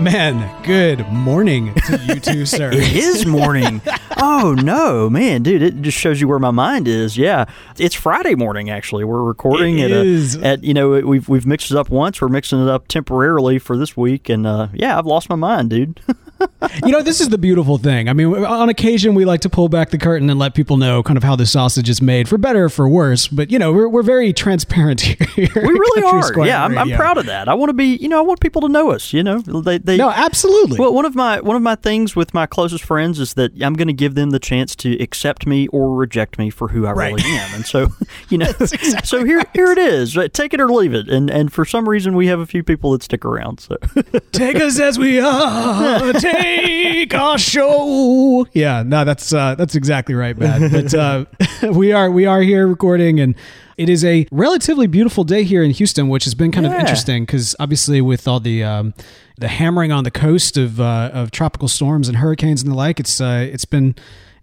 Man, good morning to you too, sir. It is morning. oh no, man, dude! It just shows you where my mind is. Yeah, it's Friday morning. Actually, we're recording It at, is. A, at you know we've we've mixed it up once. We're mixing it up temporarily for this week, and uh, yeah, I've lost my mind, dude. you know, this is the beautiful thing. I mean, on occasion we like to pull back the curtain and let people know kind of how the sausage is made, for better or for worse. But you know, we're, we're very transparent here. we really are. Yeah, I'm, I'm, proud of that. I want to be. You know, I want people to know us. You know, they, they no, absolutely. Well, one of my one of my things with my closest friends is that I'm going to give them the chance to accept me or reject me for who I right. really am, and so you know, exactly so here here it is. Take it or leave it. And and for some reason we have a few people that stick around. So take us as we are. Take our show. Yeah, no, that's uh, that's exactly right, man. But uh, we are we are here recording and. It is a relatively beautiful day here in Houston, which has been kind yeah. of interesting because obviously with all the um, the hammering on the coast of uh, of tropical storms and hurricanes and the like, it's uh, it's been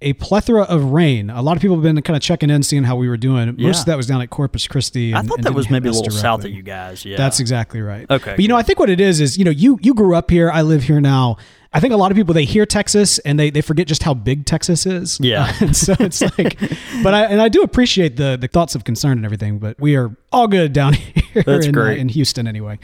a plethora of rain. A lot of people have been kind of checking in, seeing how we were doing. Most yeah. of that was down at Corpus Christi. And, I thought that was maybe a little directly. south of you guys. Yeah, that's exactly right. Okay, but you know, I think what it is is you know you you grew up here. I live here now. I think a lot of people they hear Texas and they, they forget just how big Texas is. Yeah, uh, so it's like, but I and I do appreciate the the thoughts of concern and everything. But we are all good down here That's in, great. Uh, in Houston anyway.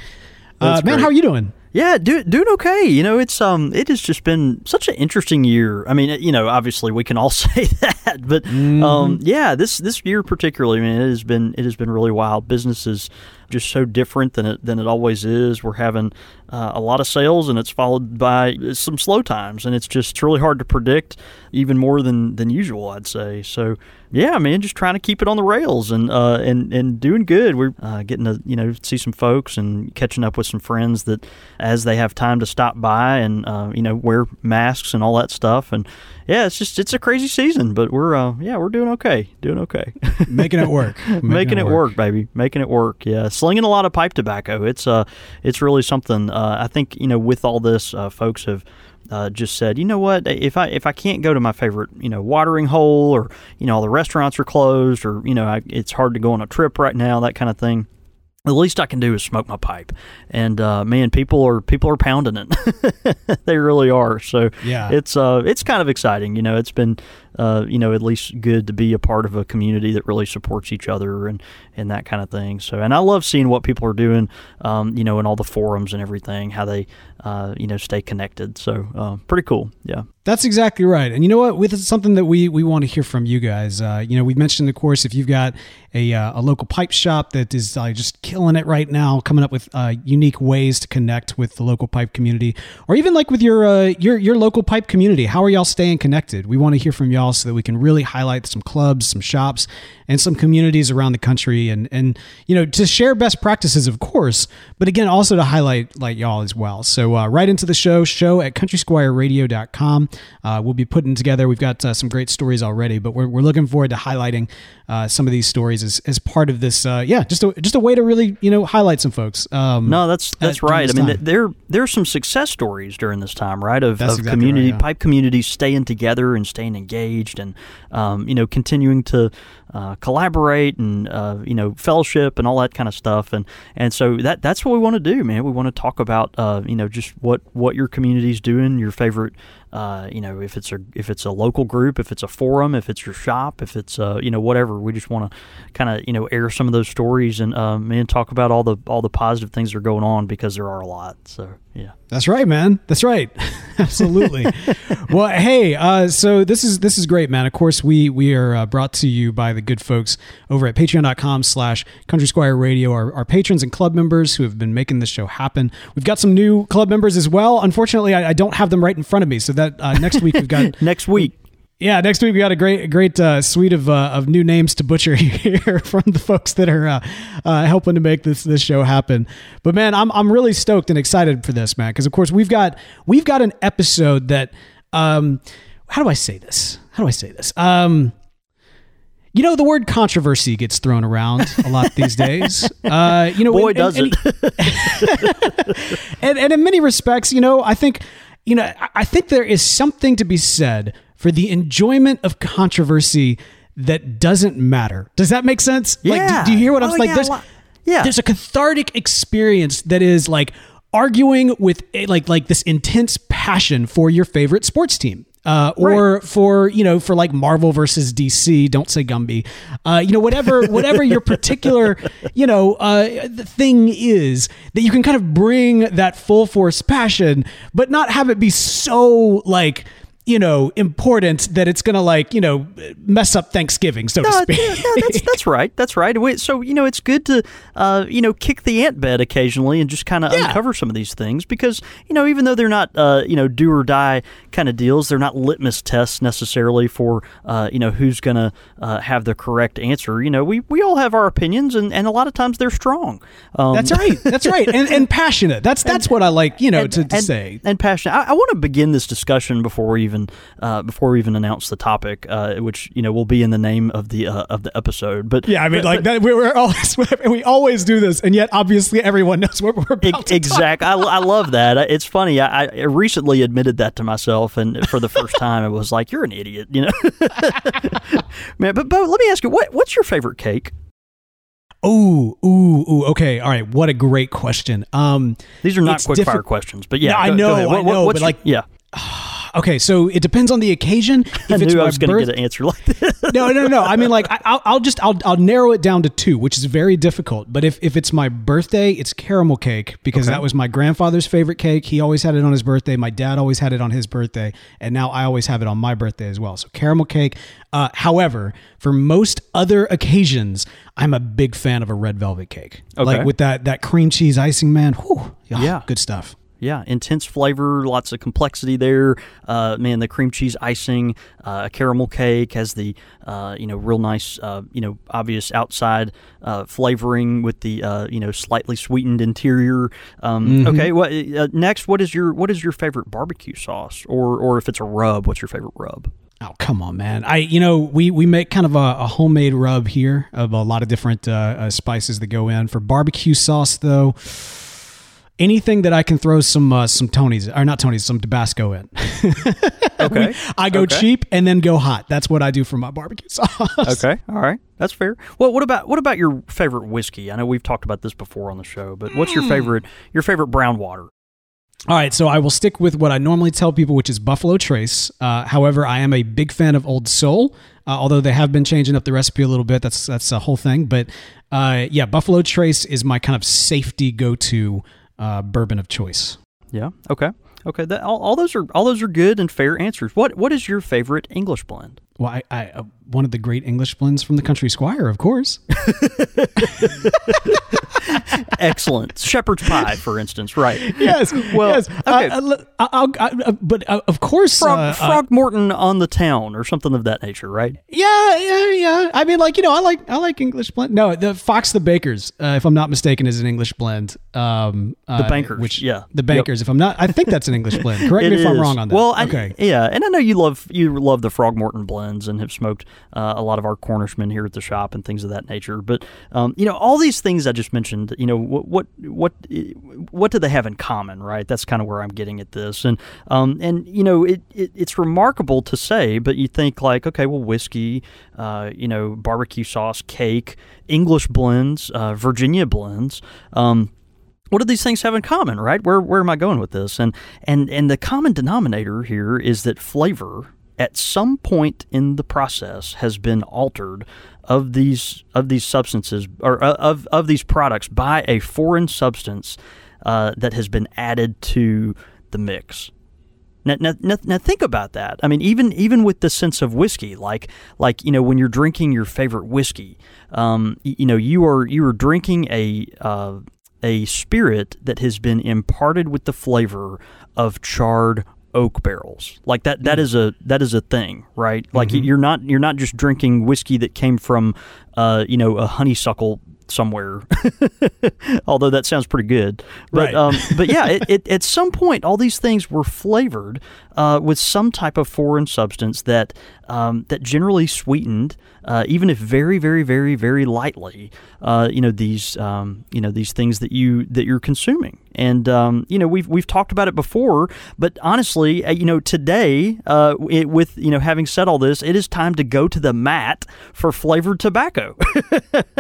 Uh, man, how are you doing? Yeah, do, doing okay. You know, it's um, it has just been such an interesting year. I mean, you know, obviously we can all say that, but Mm-hmm. um, yeah, this this year particularly, I mean, it has been it has been really wild. Business is just so different than it than it always is. We're having uh, a lot of sales, and it's followed by some slow times, and it's just really hard to predict, even more than than usual, I'd say. So yeah, man, just trying to keep it on the rails and uh, and and doing good. We're uh, getting to you know see some folks and catching up with some friends that as they have time to stop by and uh, you know wear masks and all that stuff and yeah, it's just it's a crazy season, but we're uh, yeah we're doing okay, doing okay, making it work, making, making, it work. work. baby, making it work. Yeah, slinging a lot of pipe tobacco. It's uh it's really something. Uh, I think you know with all this, uh, folks have. Uh, just said, you know what? If I if I can't go to my favorite, you know, watering hole, or you know, all the restaurants are closed, or you know, I, it's hard to go on a trip right now, that kind of thing the least I can do is smoke my pipe, and uh, man, people are people are pounding it. they really are. So yeah, it's uh, it's kind of exciting. You know, it's been uh, you know at least good to be a part of a community that really supports each other and and that kind of thing. So, and I love seeing what people are doing. Um, you know, in all the forums and everything, how they uh, you know stay connected. So, uh, pretty cool. Yeah. That's exactly right. And you know what? With something that we, we want to hear from you guys. Uh, you know, we've mentioned, of course, if you've got a, uh, a local pipe shop that is uh, just killing it right now, coming up with unique ways to connect with the local pipe community, or even like with your uh, your your local pipe community, how are y'all staying connected? We want to hear from y'all so that we can really highlight some clubs, some shops, and some communities around the country, and and you know to share best practices, of course, but again also to highlight like y'all as well. So uh, right into the show, show at countrysquireradio.com. Uh, we'll be putting together. We've got uh, some great stories already, but we're, we're looking forward to highlighting uh, some of these stories as, as part of this. Uh, yeah, just a, just a way to really you know highlight some folks. Um, no, that's that's at, right. I mean, time. there there are some success stories during this time, right? Of, of exactly community right, yeah. pipe communities staying together and staying engaged, and um, you know continuing to uh, collaborate and uh, you know fellowship and all that kind of stuff. And and so that that's what we want to do, man. We want to talk about uh, you know just what what your community's doing, your favorite. Uh, you know, if it's a if it's a local group, if it's a forum, if it's your shop, if it's uh, you know whatever, we just want to kind of you know air some of those stories and um, and talk about all the all the positive things that are going on because there are a lot. So yeah, That's right, man. That's right. Absolutely. well, hey, uh, so this is this is great, man. Of course, we we are uh, brought to you by the good folks over at patreon.com slash country squire radio, our, our patrons and club members who have been making this show happen. We've got some new club members as well. Unfortunately, I, I don't have them right in front of me. So that uh, next week we've got next week. Yeah, next week we got a great, great uh, suite of uh, of new names to butcher here from the folks that are uh, uh, helping to make this this show happen. But man, I'm I'm really stoked and excited for this, man, because of course we've got we've got an episode that um, how do I say this? How do I say this? Um, You know, the word controversy gets thrown around a lot these days. Uh, you know, Boy, and- does and- and, and in many respects, you know, I think, you know, I- think there is something to be said for the enjoyment of controversy that doesn't matter. Does that make sense? Like, do, Yeah. do you hear what I'm Oh, saying? Like, yeah, there's, a yeah. there's a cathartic experience that is like arguing with a, like like this intense passion for your favorite sports team. Uh, or for you know for like Marvel versus DC, don't say Gumby, uh, you know whatever whatever your particular you know uh, thing is that you can kind of bring that full force passion, but not have it be so like you know important that it's gonna like you know mess up Thanksgiving, so to speak. yeah, no, that's that's right. That's right. So you know, it's good to uh, you know kick the ant bed occasionally and just kind of Yeah. uncover some of these things because you know even though they're not uh, you know do or die kind of deals, they're not litmus tests necessarily for uh, you know who's gonna uh, have the correct answer. You know, we, we all have our opinions and, and a lot of times they're strong. Um, That's right. That's right. And, and passionate. That's that's what I like, you know, and, to, to and- say. and passionate. I, I want to begin this discussion before we even uh, before we even announce the topic, uh, which you know will be in the name of the uh, of the episode. But Yeah, I mean, but- like that. We, we're always we always do this, and yet obviously everyone knows what we're about Ex- to I, I love that. It's funny. I, I recently admitted that to myself, and for the first time, it was like, "You're an idiot," you know. Man, but Bo, let me ask you, what what's your favorite cake? Ooh, ooh, ooh. Okay, all right. What a great question. Um, These are not quick different- fire questions, but yeah, No, I go- go know. I What- what- know, what's but like- yeah, okay, so it depends on the occasion. If I it's knew I was going to birth- get an answer like this. no, no, no. I mean, like, I, I'll, I'll just, I'll, I'll narrow it down to two, which is very difficult. But if, if it's my birthday, it's caramel cake because that was my grandfather's favorite cake. He always had it on his birthday. My dad always had it on his birthday, and now I always have it on my birthday as well. So caramel cake. Uh, however, for most other occasions, I'm a big fan of a red velvet cake, Okay. like with that that cream cheese icing, man. Whew, Yeah. good stuff. Yeah, intense flavor, lots of complexity there. Uh, man, the cream cheese icing, uh, a caramel cake has the uh, you know real nice uh, you know obvious outside uh, flavoring with the uh, you know slightly sweetened interior. Um, Okay, what uh, next? What is your what is your favorite barbecue sauce, or or if it's a rub, what's your favorite rub? Oh come on, man! I you know we we make kind of a, a homemade rub here of a lot of different spices that go in for barbecue sauce. Though anything that I can throw some uh, some Tony's or not Tony's some Tabasco in. Okay, I go Okay. cheap and then go hot. That's what I do for my barbecue sauce. Okay, all right, that's fair. Well, what about what about your favorite whiskey? I know we've talked about this before on the show, but what's your favorite your favorite brown water? All right, so I will stick with what I normally tell people, which is Buffalo Trace. Uh, however, I am a big fan of Old Soul, uh, although they have been changing up the recipe a little bit. That's that's a whole thing. But uh, yeah, Buffalo Trace is my kind of safety go-to uh, bourbon of choice. Yeah. Okay. Okay. That, all, all those are all those are good and fair answers. What What is your favorite English blend? Well, I, I uh, one of the great English blends from the Country Squire, of course. Excellent. Shepherd's pie, for instance. Right. yes, Well, yes. okay. I, I, I'll, I, uh, but uh, of course, Frog, uh, uh, Morton on the town, or something of that nature. Right. Yeah, yeah, yeah. I mean, like you know, I like I like English blend. No, the Fox the Bakers, uh, if I'm not mistaken, is an English blend. Um, the Bankers, which yeah. the Bankers. If I'm not, I think that's an English blend. Correct me if I'm wrong on that. Well, I- okay. yeah, and I know you love you love the Frog Morton blends and have smoked uh, a lot of our Cornishmen here at the shop and things of that nature. But um, you know, all these things I just mentioned, you know, what what what what do they have in common, right? That's kind of where I'm getting at this, and um, and you know, it, it it's remarkable to say, but you think like, okay, well, whiskey, uh, you know, barbecue sauce, cake, English blends, uh, Virginia blends. Um, what do these things have in common, right? Where where am I going with this? And and and the common denominator here is that flavor at some point in the process has been altered of these of these substances or uh, of of these products by a foreign substance uh, that has been added to the mix. Now, now, now, think about that. I mean, even even with the sense of whiskey, like like you know, when you're drinking your favorite whiskey, um, you know, you are you are drinking a uh, a spirit that has been imparted with the flavor of charred oak barrels. Like that that is a that is a thing, right? Like you're not you're not just drinking whiskey that came from uh, you know, a honeysuckle somewhere. Although that sounds pretty good. But Right. um, but yeah, it, it, at some point, all these things were flavored uh, with some type of foreign substance that um, that generally sweetened, uh, even if very, very, very, very lightly, uh, you know these um, you know these things that you that you're consuming. And um, you know we've we've talked about it before, but honestly, uh, you know today, uh, it, with you know having said all this, it is time to go to the mat for flavored tobacco.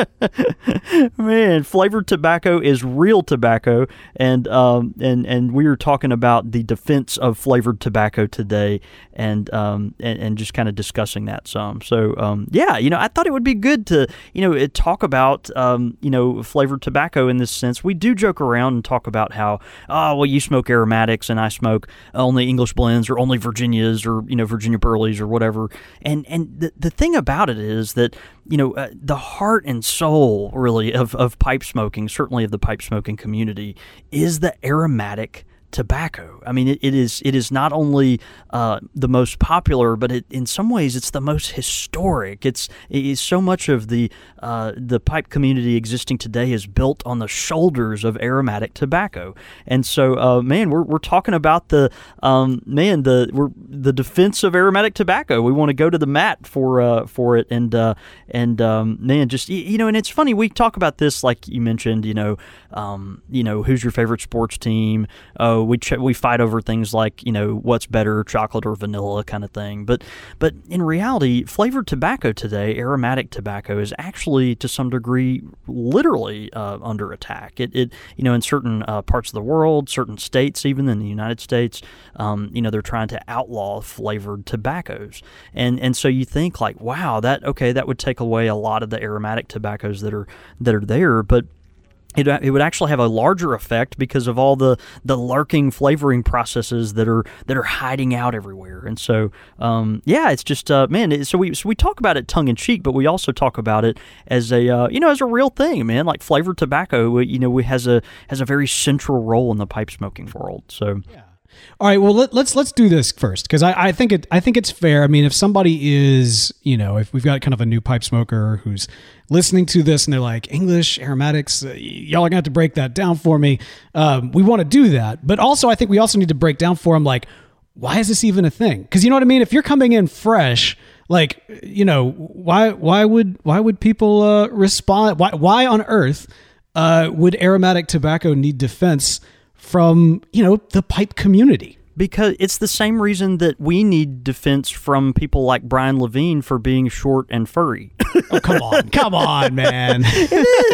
Man, flavored tobacco is real tobacco, and um, and and we are talking about the defense of flavored tobacco today, and um, and, and just kind of discussing that some. So um, yeah, you know, I thought it would be good to you know talk about um, you know flavored tobacco in this sense. We do joke around and talk about how oh well you smoke aromatics and I smoke only English blends or only Virginias or you know Virginia Burleys or whatever. And and the the thing about it is that you know uh, the heart and soul really of of pipe smoking, certainly of the pipe smoking community, is the aromatic tobacco. I mean, it, it is it is not only uh, the most popular, but it, in some ways it's the most historic. It's it is so much of the uh, the pipe community existing today is built on the shoulders of aromatic tobacco. And so, uh, man, we're, we're talking about the um, man the we're the defense of aromatic tobacco. We want to go to the mat for uh, for it, and uh, and um, man, just you know, and it's funny we talk about this like you mentioned. You know, um, you know, who's your favorite sports team? Oh we ch- we fight over things like you know what's better, chocolate or vanilla kind of thing. But but in reality, flavored tobacco today, aromatic tobacco, is actually to some degree literally uh, under attack. It, it you know in certain uh, parts of the world, certain states, even in the United States, um, you know they're trying to outlaw flavored tobaccos, and and so you think like wow that okay that would take away a lot of the aromatic tobaccos that are that are there, but it, it would actually have a larger effect because of all the, the lurking flavoring processes that are that are hiding out everywhere. And so, um, yeah, it's just uh, man. So we so we talk about it tongue in cheek, but we also talk about it as a uh, you know as a real thing, man. Like flavored tobacco, you know, has a has a very central role in the pipe smoking world. So. Yeah. All right. Well, let, us let's, let's do this first because I, I think it I think it's fair. I mean, if somebody is you know if we've got kind of a new pipe smoker who's listening to this and they're like English aromatics, uh, y'all are gonna have to break that down for me. Um, we want to do that, but also I think we also need to break down for them like why is this even a thing? Because you know what I mean. If you're coming in fresh, like you know why why would why would people uh, respond? Why why on earth uh, would aromatic tobacco need defense? From, you know, the pipe community because it's the same reason that we need defense from people like Brian Levine for being short and furry. oh, come on, come on, man! it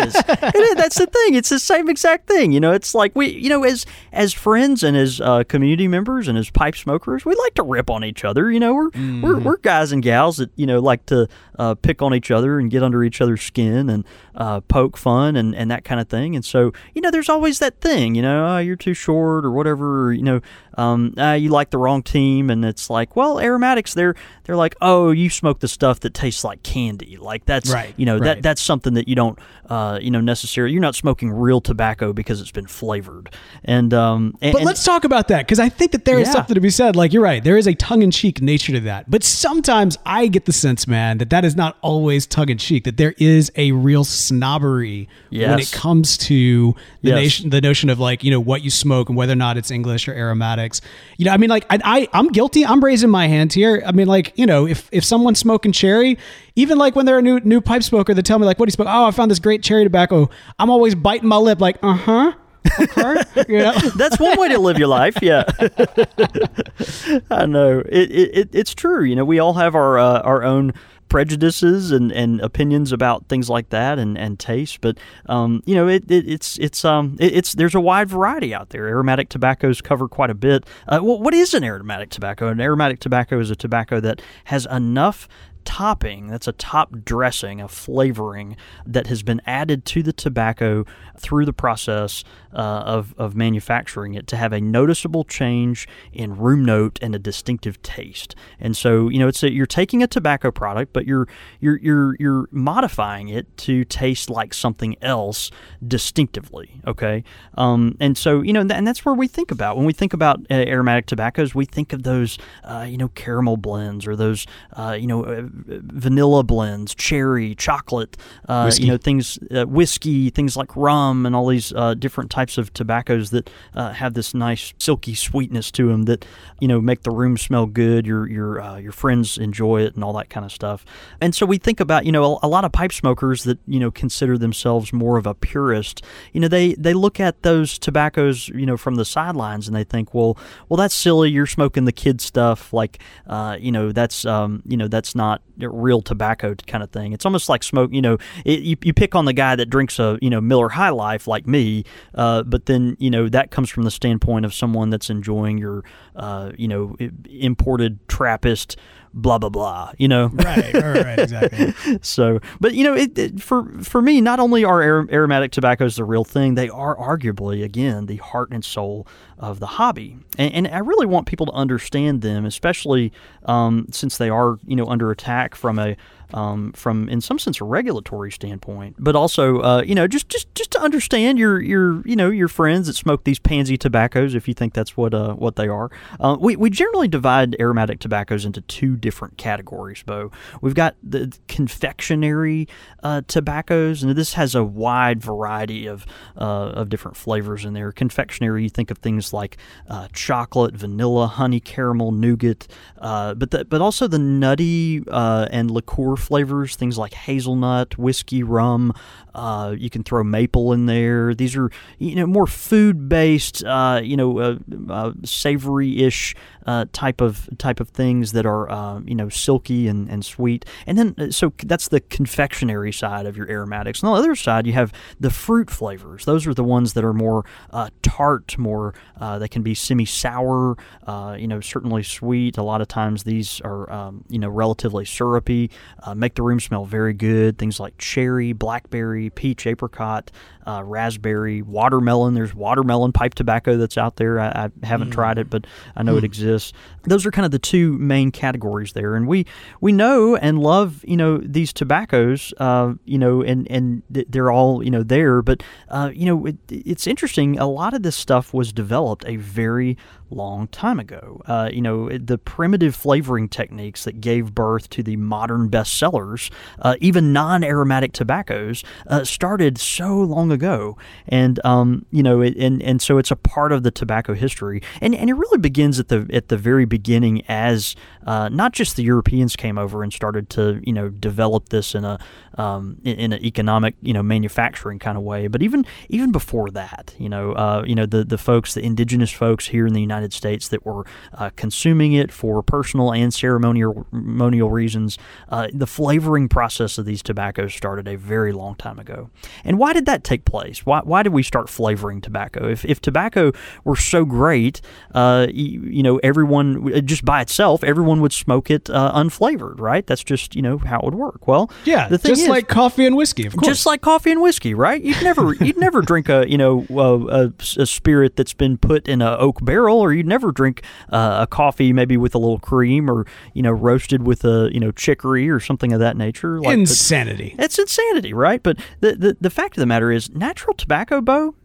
is. It is. That's the thing. It's the same exact thing. You know, it's like we, you know, as as friends and as uh, community members and as pipe smokers, we like to rip on each other. You know, we're mm. we're, we're guys and gals that you know like to uh, pick on each other and get under each other's skin and uh, poke fun and, and that kind of thing. And so, you know, there's always that thing. You know, oh, you're too short or whatever. Or, you know, um, uh, you like the wrong team, and it's like, well, aromatics, they're they're like, oh, you smoke the stuff that tastes like candy, like that's right, you know right. that that's something that you don't, uh, you know, necessarily you're not smoking real tobacco because it's been flavored, and um, and, but let's talk about that because I think that there is yeah. something to be said. Like you're right, there is a tongue in cheek nature to that, but sometimes I get the sense, man, that that is not always tongue in cheek. That there is a real snobbery yes. when it comes to the yes. nation, the notion of like you know what you smoke and whether or not it's English or aromatics. You know, I mean, like I, I I'm guilty. I'm raising my hand here. I mean, like you know, if if someone's smoking cherry, even like when they're a new new pipe smoker, they tell me like, "What do you smoke?" Oh, I found this great cherry tobacco. I'm always biting my lip, like, uh huh. Okay. know? That's one way to live your life. Yeah, I know it, it, It's true. You know, we all have our uh, our own prejudices and, and opinions about things like that and, and taste. But um, you know, it, it, it's it's um it, it's there's a wide variety out there. Aromatic tobaccos cover quite a bit. Uh, well, what is an aromatic tobacco? An aromatic tobacco is a tobacco that has enough topping, that's a top dressing, a flavoring that has been added to the tobacco through the process uh, of, of manufacturing it to have a noticeable change in room note and a distinctive taste. And so, you know, it's a, you're taking a tobacco product, but you're you're you're you're modifying it to taste like something else distinctively. Okay, um, and so you know, and that's where we think about when we think about uh, aromatic tobaccos, we think of those uh, you know caramel blends or those uh, you know uh, vanilla blends, cherry, chocolate, uh, you know things, uh, whiskey, things like rum, and all these uh, different types of tobaccos that uh, have this nice silky sweetness to them that you know make the room smell good. Your your uh, your friends enjoy it and all that kind of stuff. And so we think about you know a, a lot of pipe smokers that you know consider themselves more of a purist. You know they they look at those tobaccos you know from the sidelines and they think well well that's silly. You're smoking the kid stuff like uh, you know that's um, you know that's not real tobacco kind of thing. It's almost like smoke. You know it, you you pick on the guy that drinks a you know Miller High Life like me, uh, but then you know that comes from the standpoint of someone that's enjoying your uh, you know imported Trappist blah blah blah. You know right, right, right, exactly. so, but you know, it, it- for for me, not only are ar- aromatic tobaccos the real thing, they are arguably again the heart and soul of the hobby. And, and I really want people to understand them, especially um, since they are you know under attack from a um, from in some sense a regulatory standpoint, but also uh, you know just just just to understand your your you know your friends that smoke these pansy tobaccos, if you think that's what uh, what they are. Uh, we we generally divide aromatic tobaccos into two different categories. Bo, we've got the confectionery uh, tobaccos, and this has a wide variety of uh, of different flavors in there. Confectionery, you think of things like uh, chocolate, vanilla, honey, caramel, nougat, but the, but also the nutty and liqueur flavors, things like hazelnut, whiskey, rum. Uh, you can throw maple in there. These are you know more food based, uh, you know, uh, uh, savory ish uh, type of type of things that are uh, you know silky and, and sweet. And then uh, so that's the confectionery side of your aromatics. And on the other side, you have the fruit flavors. Those are the ones that are more uh, tart, more uh, they can be semi sour. Uh, you know, certainly sweet. A lot of times these are um, you know relatively syrupy. Make the room smell very good. Things like cherry, blackberry, peach, apricot, uh, raspberry, watermelon. There's watermelon pipe tobacco that's out there. I, I haven't tried it, but I know it exists. Those are kind of the two main categories there, and we we know and love you know these tobaccos. Uh, you know, and and they're all you know there, but uh, you know it, it's interesting. A lot of this stuff was developed a very long time ago. Uh, you know, the primitive flavoring techniques that gave birth to the modern bestsellers, uh, even non-aromatic tobaccos, uh, started so long ago, and um, you know, it, and and so it's a part of the tobacco history, and and it really begins at the at the very beginning as uh, not just the Europeans came over and started to you know develop this in a um, in, in an economic you know manufacturing kind of way, but even even before that, you know, uh, you know the the folks, the indigenous folks here in the United States that were uh, consuming it for personal and ceremonial ceremonial reasons, uh, the flavoring process of these tobaccos started a very long time ago. And why did that take place? Why why did we start flavoring tobacco? If if tobacco were so great, uh, you, you know, everyone just by itself, everyone would smoke it uh, unflavored, right? That's just you know how it would work. Well, Yeah, the thing just is, like coffee and whiskey, of course. just like coffee and whiskey, right? You'd never you'd never drink a you know a, a, a spirit that's been put in a oak barrel, or you'd never drink uh, a coffee maybe with a little cream, or you know roasted with a you know chicory or something of that nature. Like the- insanity. it's insanity, right? But the, the the fact of the matter is, natural tobacco, Bo,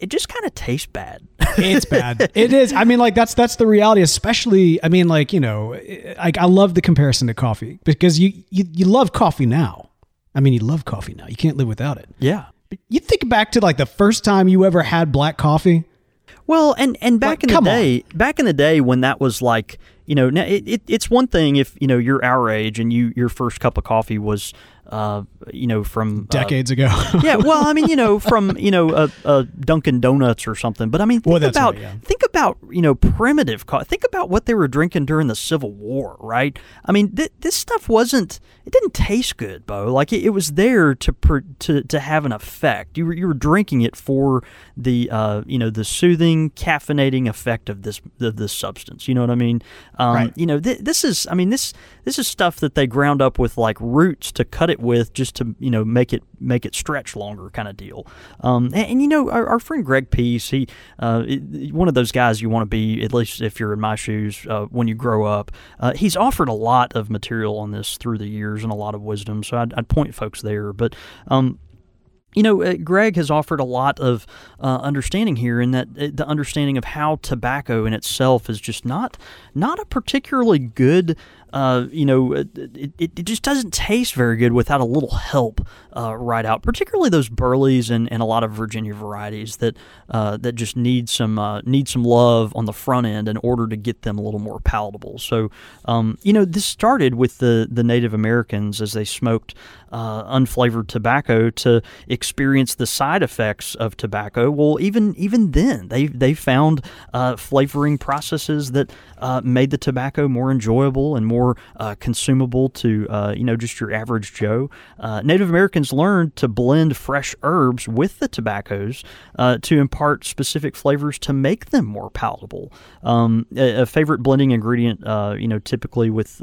it just kind of tastes bad. it's bad. It is. I mean, like that's that's the reality. Especially, I mean, like you know, like I love the comparison to coffee because you you, you love coffee now. I mean, you love coffee now. You can't live without it. yeah. You think back to like the first time you ever had black coffee. Well, and and back Like, in the come on. day, back in the day when that was like, you know, now it, it, it's one thing if you know you're our age and you your first cup of coffee was, uh, you know, from uh, Decades ago. yeah, well, I mean, you know, from you know, a, a Dunkin' Donuts or something. But I mean, think Well, about right, yeah. think about you know primitive. Co- think about what they were drinking during the Civil War, right? I mean, th- this stuff wasn't. It didn't taste good, Bo. Like it, it was there to pr- to to have an effect. You were you were drinking it for the uh, you know the soothing, caffeinating effect of this of this substance. You know what I mean? Um, Right. You know, th- this is. I mean, this this is stuff that they ground up with like roots to cut it with, just to you know make it make it stretch longer, kind of deal. Um, and, and, you know, our, our friend Greg Pease, he uh, one of those guys you want to be, at least if you're in my shoes, uh, when you grow up. Uh, he's offered a lot of material on this through the years and a lot of wisdom, so I'd, I'd point folks there. But um, you know, uh, Greg has offered a lot of uh, understanding here, in that uh, the understanding of how tobacco in itself is just not not a particularly good uh, you know, it, it, it, just doesn't taste very good without a little help uh, right out, particularly those burleys and, and a lot of Virginia varieties that uh, that just need some uh, need some love on the front end in order to get them a little more palatable. So, um, you know, this started with the, the Native Americans as they smoked uh, unflavored tobacco to experience the side effects of tobacco. Well, even even then, they they found uh, flavoring processes that uh, made the tobacco more enjoyable and more uh, consumable to uh, you know just your average Joe. Uh, Native Americans learned to blend fresh herbs with the tobaccos to impart specific flavors to make them more palatable. Um, a, a, favorite blending ingredient, you know, typically with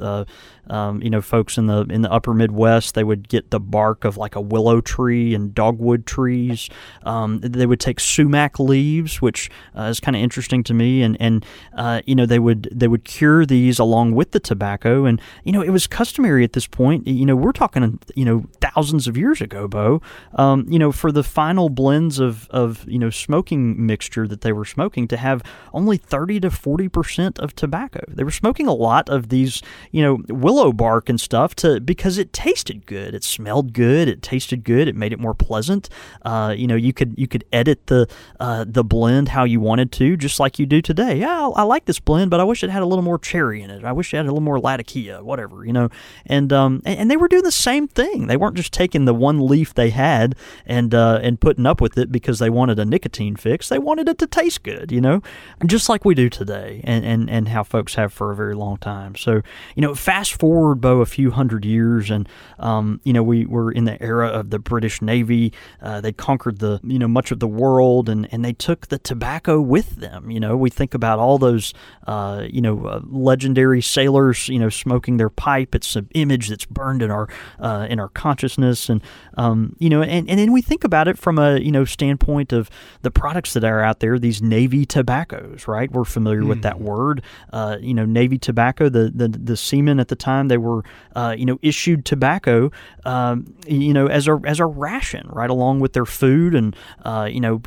um, you know folks in the in the upper Midwest, they would get the bark of like a willow tree and dogwood trees. Um, they would take sumac leaves, which uh, is kind of interesting to me, and and uh, you know they would they would cure these along with the tobacco, and you know it was customary at this point. You know we're talking you know thousands of years ago, Bo. Um, you know for the final blends of of you know smoking mixture that they were smoking to have only thirty to forty percent of tobacco. They were smoking a lot of these you know willow bark and stuff to because it tasted good. It smelled good. It tasted good. It made it more pleasant. Uh, you know, you could you could edit the uh, the blend how you wanted to, just like you do today. Yeah, I, I, like this blend, but I wish it had a little more cherry in it. I wish it had a little more latakia, whatever. You know, and um, and, and they were doing the same thing. They weren't just taking the one leaf they had and uh, and putting up with it because they wanted a nicotine fix. They wanted it to taste good. You know, just like we do today, and and and how folks have for a very long time. So you know, fast forward, Bo, a few hundred years, and um, you know we were in the era of the British Navy. Uh, they conquered the you know much of the world, and and they took the tobacco with them. You know, we think about all those uh, you know uh, legendary sailors, you know, smoking their pipe. It's an image that's burned in our uh, in our consciousness, and um, you know, and and then we think about it from a you know standpoint of the products that are out there. These Navy tobaccos, right? We're familiar mm. with that hmm. word. Uh, you know, Navy tobacco. The the the seamen at the time they were uh, you know issued tobacco um, you know as a as a ration right along with their food and uh, you know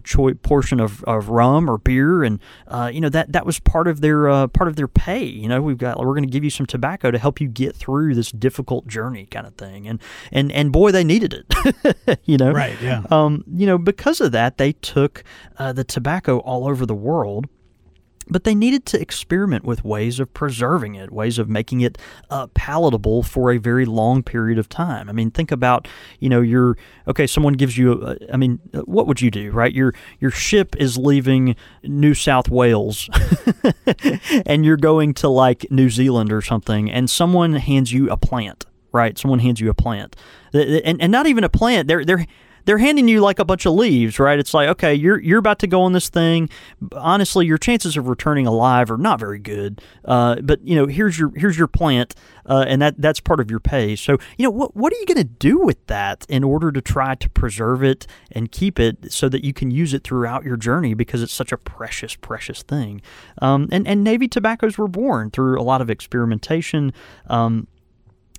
portion of, of rum or beer and uh, you know that that was part of their uh, part of their pay you know we've got we're going to give you some tobacco to help you get through this difficult journey kind of thing. And and and boy they needed it you know? Right yeah. Um, you know because of that they took uh, the tobacco all over the world but they needed to experiment with ways of preserving it, ways of making it uh, palatable for a very long period of time. I mean, think about you know your okay. Someone gives you, a, I mean, uh, what would you do, right? Your your ship is leaving New South Wales, and you're going to like New Zealand or something, and someone hands you a plant, right? Someone hands you a plant, and and not even a plant. They're they're they're handing you like a bunch of leaves, right? It's like, okay, you're you're about to go on this thing. Honestly, your chances of returning alive are not very good. Uh, but you know, here's your here's your plant, uh, and that that's part of your pay. So you know, what what are you going to do with that in order to try to preserve it and keep it so that you can use it throughout your journey because it's such a precious precious thing. Um, and and Navy tobaccos were born through a lot of experimentation. Um,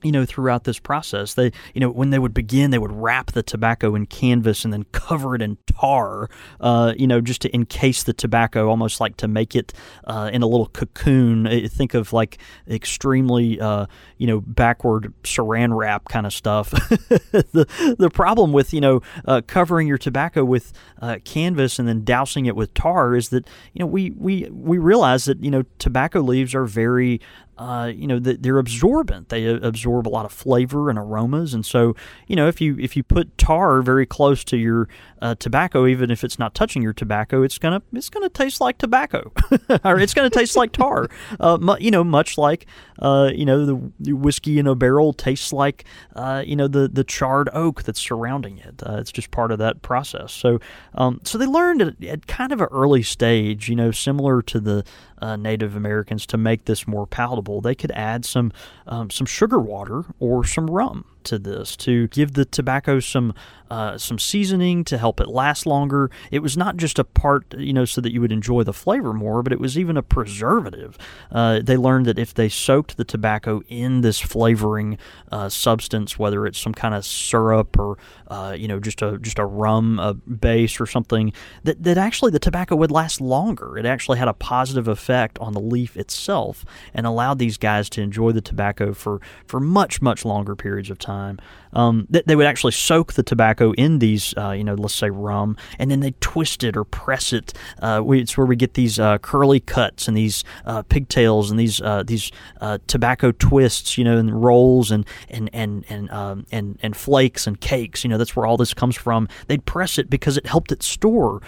you know, throughout this process. They, you know, when they would begin, they would wrap the tobacco in canvas and then cover it in tar, uh, you know, just to encase the tobacco, almost like to make it uh, in a little cocoon. Think of like extremely, uh, you know, backward saran wrap kind of stuff. the the problem with you know uh, covering your tobacco with uh, canvas and then dousing it with tar is that you know we we we realize that you know tobacco leaves are very uh, you know, they're absorbent. They uh, absorb a lot of flavor and aromas, and so you know, if you if you put tar very close to your uh, tobacco, even if it's not touching your tobacco, it's gonna it's gonna taste like tobacco, or it's gonna taste like tar. Uh, mu- you know, much like uh, you know the, whiskey in a barrel tastes like uh, you know the the charred oak that's surrounding it. it's just part of that process. So um, so they learned at, at kind of an early stage, you know, similar to the uh, Native Americans to make this more palatable. They could add some um, some sugar water or some rum to this to give the tobacco some uh, some seasoning to help it last longer. It was not just a part, you know, so that you would enjoy the flavor more, but it was even a preservative. Uh, they learned that if they soaked the tobacco in this flavoring uh, substance, whether it's some kind of syrup or uh, you know just a just a rum uh, base or something, that that actually the tobacco would last longer. It actually had a positive effect on the leaf itself and allowed these guys to enjoy the tobacco for for much much longer periods of time. Um, they, they would actually soak the tobacco in these, uh, you know, let's say rum, and then they twist it or press it. Uh, we, it's where we get these uh, curly cuts and these uh, pigtails and these uh, these uh, tobacco twists, you know, and rolls and and and and um, and and flakes and cakes. You know, that's where all this comes from. They'd press it because it helped it store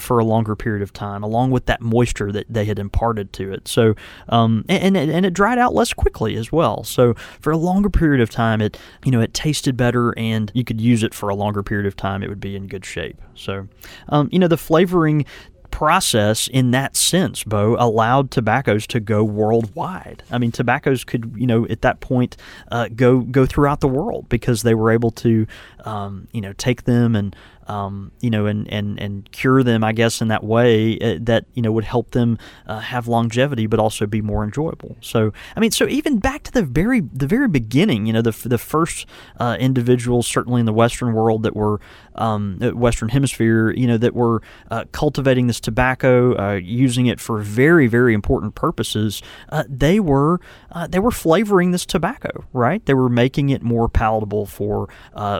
for a longer period of time, along with that moisture that they had imparted to it. So, um, and, and and it dried out less quickly as well. So for a longer period of time, it you know it tasted better and you could use it for a longer period of time, it would be in good shape. So, um, you know, the flavoring process in that sense, Bo, allowed tobaccos to go worldwide. I mean, tobaccos could, you know, at that point, uh, go go throughout the world because they were able to, um, you know, take them and um, you know, and, and, and cure them, I guess, in that way uh, that, you know, would help them uh, have longevity, but also be more enjoyable. So, I mean, so even back to the very, the very beginning, you know, the, the first uh, individuals, certainly in the Western world that were, um, uh, Western hemisphere, you know, that were uh, cultivating this tobacco, uh, using it for very, very important purposes, they were, they were flavoring this tobacco, right? They were making it more palatable for,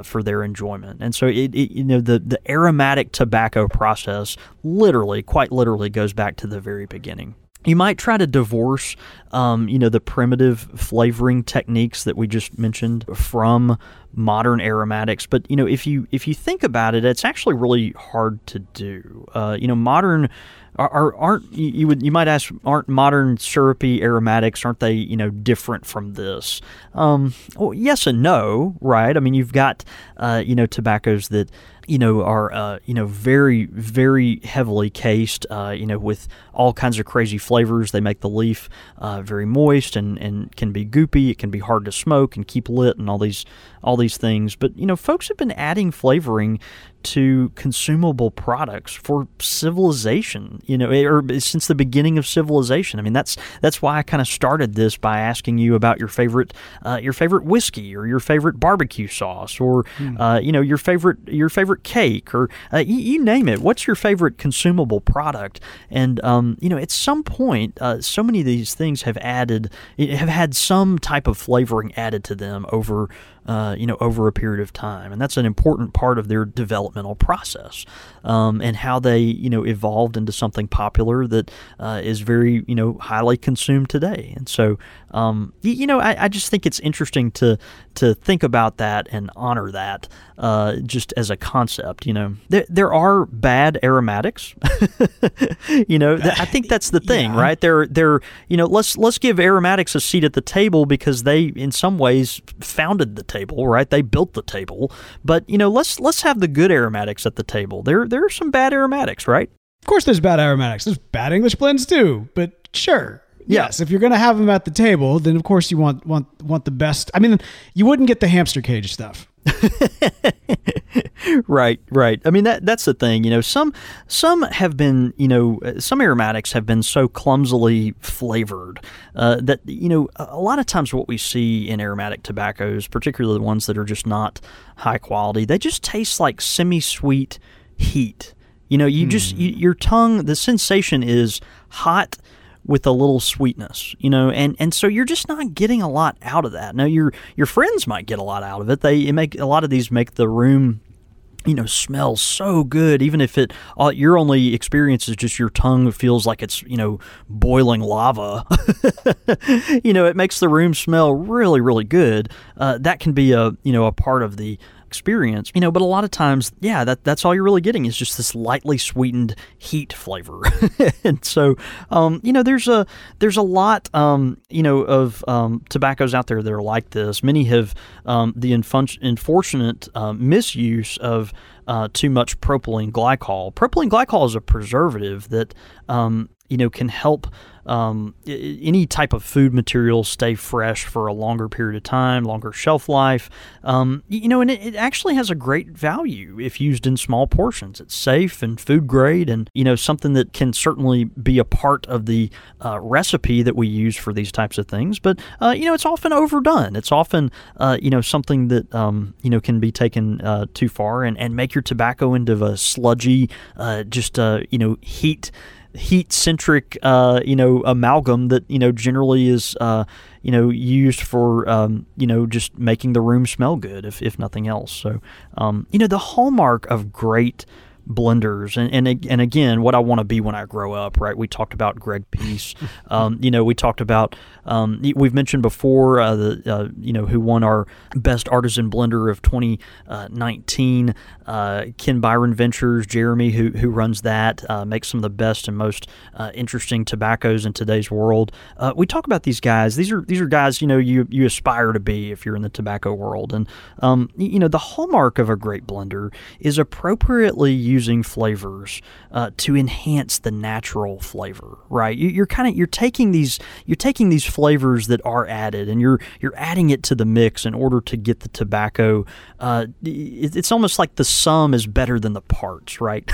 for their enjoyment. And so it, it you know, the, the, aromatic tobacco process literally, quite literally, goes back to the very beginning. You might try to divorce, um, you know, the primitive flavoring techniques that we just mentioned from modern aromatics. But you know, if you if you think about it, it's actually really hard to do. Uh, you know, modern are, aren't you would you might ask aren't modern syrupy aromatics aren't they you know different from this? Um, well, yes and no, right? I mean, you've got uh, you know tobaccos that you know are uh, you know very very heavily cased uh, you know with all kinds of crazy flavors. They make the leaf uh, very moist and, and can be goopy. It can be hard to smoke and keep lit and all these all these things. But you know, folks have been adding flavoring to consumable products for civilization, you know, or since the beginning of civilization. I mean, that's that's why I kind of started this by asking you about your favorite uh, your favorite whiskey or your favorite barbecue sauce or mm. uh, you know your favorite your favorite cake or uh, you, you, name it. What's your favorite consumable product? And um, you know, at some point, uh, so many of these things have added have had some type of flavoring added to them over uh, you know, over a period of time, and that's an important part of their developmental process, um, and how they, you know, evolved into something popular that uh, is very, you know, highly consumed today. And so, um, you, you, know, I, I, just think it's interesting to to think about that and honor that, uh, just as a concept. You know, there there are bad aromatics. you know, th- I think that's the thing, yeah. right? They're they're you know, let's let's give aromatics a seat at the table because they, in some ways, founded the table table, right? They built the table, but you know, let's let's have the good aromatics at the table. There there are some bad aromatics, right? Of course, there's bad aromatics. There's bad English blends too, but sure. Yeah. Yes, if you're going to have them at the table, then of course you want want want the best. I mean, you wouldn't get the hamster cage stuff. right, right. I mean that that's the thing. You know, some some have been, you know, some aromatics have been so clumsily flavored uh, that you know a lot of times what we see in aromatic tobaccos, particularly the ones that are just not high quality, they just taste like semi-sweet heat. You know, you just you, your tongue, the sensation is hot with a little sweetness, you know, and, and so you're just not getting a lot out of that. Now your your friends might get a lot out of it. They make a lot of these make the room you know smells so good even if it uh, your only experience is just your tongue feels like it's you know boiling lava you know it makes the room smell really really good uh, that can be a you know a part of the experience, you know, but a lot of times, yeah, that that's all you're really getting is just this lightly sweetened heat flavor. and so, um, you know, there's a there's a lot, um, you know, of um, tobaccos out there that are like this. Many have um, the infun- unfortunate uh, misuse of uh, too much propylene glycol. Propylene glycol is a preservative that um, you know can help um, any type of food material stay fresh for a longer period of time, longer shelf life. Um, you know, and it, it, actually has a great value if used in small portions. It's safe and food grade, and you know something that can certainly be a part of the uh, recipe that we use for these types of things. But uh, you know, it's often overdone. It's often uh, you know something that um, you know can be taken uh, too far and, and make your tobacco into a sludgy, uh, just uh, you know heat heat centric uh, you know amalgam that you know generally is uh, you know used for um, you know just making the room smell good if, if nothing else. So um, you know the hallmark of great blenders and, and and again what I want to be when I grow up right? We talked about Greg Pease. Um, you know we talked about um, we've mentioned before uh, the uh, you know who won our best artisan blender of 2019 uh, Kenbyron Ventures Jeremy who who runs that uh, makes some of the best and most uh, interesting tobaccos in today's world. Uh, we talk about these guys. These are these are guys you know you you aspire to be if you're in the tobacco world. And um, you know the hallmark of a great blender is appropriately used using flavors uh, to enhance the natural flavor, right? You, are kind of you're taking these you're taking these flavors that are added and you're you're adding it to the mix in order to get the tobacco. Uh, it, it's almost like the sum is better than the parts, right?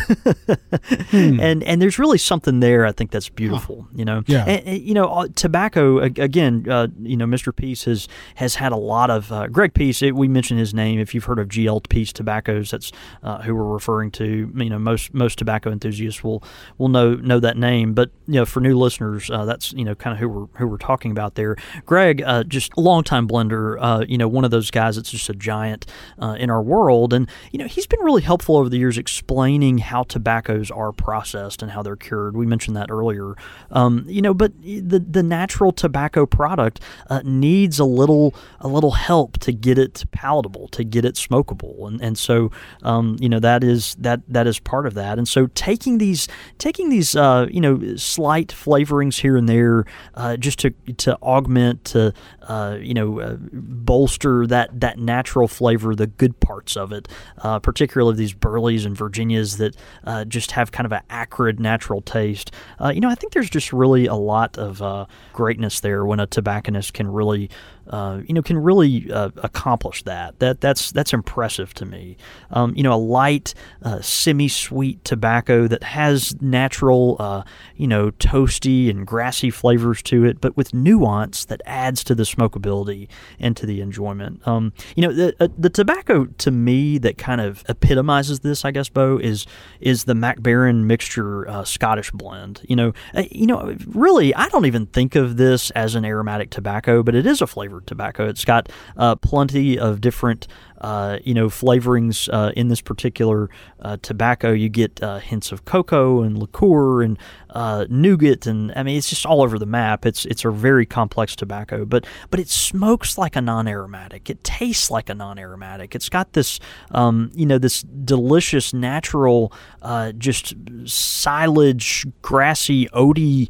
hmm. And and there's really something there. I think that's beautiful. Huh. You know, yeah. And, and, you know, uh, tobacco again. Uh, you know, Mr. Pease has has had a lot of uh, Greg Pease. It, we mentioned his name. If you've heard of GL Pease Tobaccos, that's uh, who we're referring to you know most most tobacco enthusiasts will will know know that name. But you know, for new listeners, uh, that's you know kind of who we're who we're talking about there. Greg, uh, just a longtime blender, uh, you know, one of those guys that's just a giant uh, in our world, and you know he's been really helpful over the years explaining how tobaccos are processed and how they're cured. We mentioned that earlier, um, you know, but the the natural tobacco product uh, needs a little a little help to get it palatable, to get it smokable, and and so um, you know that is that that that is part of that. And so taking these taking these uh, you know slight flavorings here and there uh, just to to augment to uh, you know uh, bolster that that natural flavor, the good parts of it, uh, particularly these burleys and Virginias that uh, just have kind of an acrid natural taste. you know, I think there's just really a lot of greatness there when a tobacconist can really uh, you know, can really uh, accomplish that. That that's that's impressive to me. Um, you know, a light, uh, semi-sweet tobacco that has natural, uh, you know, toasty and grassy flavors to it, but with nuance that adds to the smokability into the enjoyment. Um, you know, the uh, the tobacco to me that kind of epitomizes this, I guess, Bo, is is the Mac Baren mixture Scottish blend. You know, you know, really, I don't even think of this as an aromatic tobacco, but it is a flavored tobacco. It's got uh, plenty of different uh, you know, flavorings uh, in this particular uh, tobacco. You get uh, hints of cocoa and liqueur and uh, nougat, and I mean, it's just all over the map. It's it's a very complex tobacco, but but it smokes like a non-aromatic. It tastes like a non-aromatic. It's got this, um, you know, this delicious natural, uh, just silage, grassy, oaty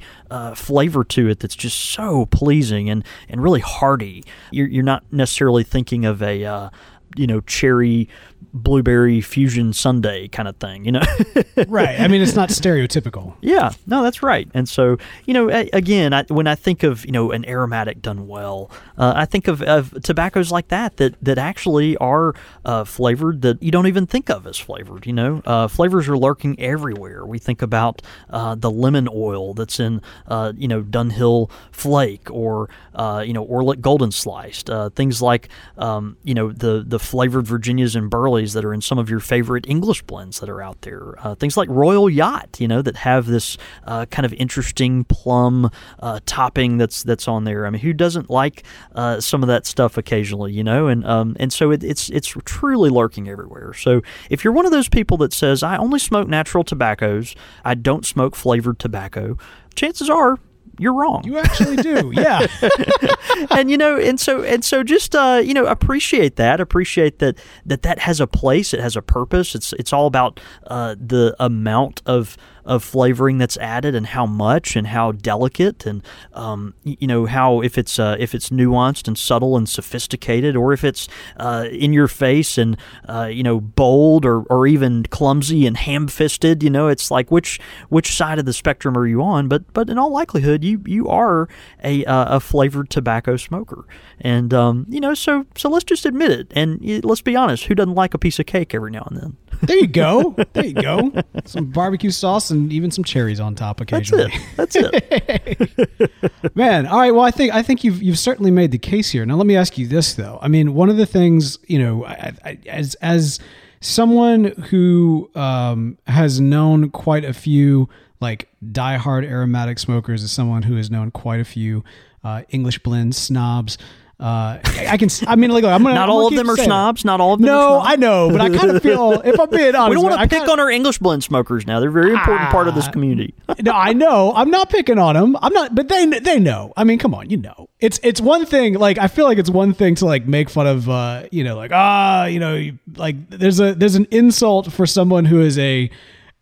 flavor to it that's just so pleasing and and really hearty. You're, you're not necessarily thinking of a you know cherry blueberry fusion sundae kind of thing, you know? right. I mean, it's not stereotypical. Yeah, no, that's right. And so, you know, again, I, when I think of, you know, an aromatic done well, uh, I think of, of, tobaccos like that, that, that actually are uh, flavored that you don't even think of as flavored, you know? Uh, flavors are lurking everywhere. We think about uh, the lemon oil that's in, uh, you know, Dunhill Flake or, uh, you know, Orlik Golden Sliced, things like, um, you know, the, the flavored Virginias and Burley that are in some of your favorite English blends that are out there. Uh, things like Royal Yacht, you know, that have this uh, kind of interesting plum uh, topping that's that's on there. I mean, who doesn't like uh, some of that stuff occasionally, you know? And um, and so it, it's it's truly lurking everywhere. So if you're one of those people that says I only smoke natural tobaccos, I don't smoke flavored tobacco, chances are you're wrong. You actually do, yeah. and you know, and so and so, just uh, you know, appreciate that. Appreciate that that that has a place. It has a purpose. It's it's all about uh, the amount of of flavoring that's added and how much and how delicate and um, you know how if it's uh, if it's nuanced and subtle and sophisticated or if it's uh, in your face and uh, you know bold or, or even clumsy and ham-fisted you know it's like which which side of the spectrum are you on? But but in all likelihood you you are a, uh, a flavored tobacco smoker. And um, you know so so let's just admit it. And let's be honest who doesn't like a piece of cake every now and then there you go. There you go. Some barbecue sauce and even some cherries on top occasionally. That's it. That's it. Man, all right. Well, I think I think you've you've certainly made the case here. Now, let me ask you this though. I mean, one of the things you know, I, I, as as someone who um, has known quite a few like diehard aromatic smokers, as someone who has known quite a few uh, English blend snobs. Uh, I can. I mean, like, I'm gonna. Not I'm all gonna of them are saying. snobs. Not all of them. No, are I know, but I kind of feel if I'm being honest, we don't want to pick kinda, on our English blend smokers now. They're a very important part of this Ah. community. no, I know. I'm not picking on them. I'm not, but they they know. I mean, come on, you know. It's it's one thing. Like I feel like it's one thing to like make fun of. uh You know, like ah, you know, like there's a there's an insult for someone who is a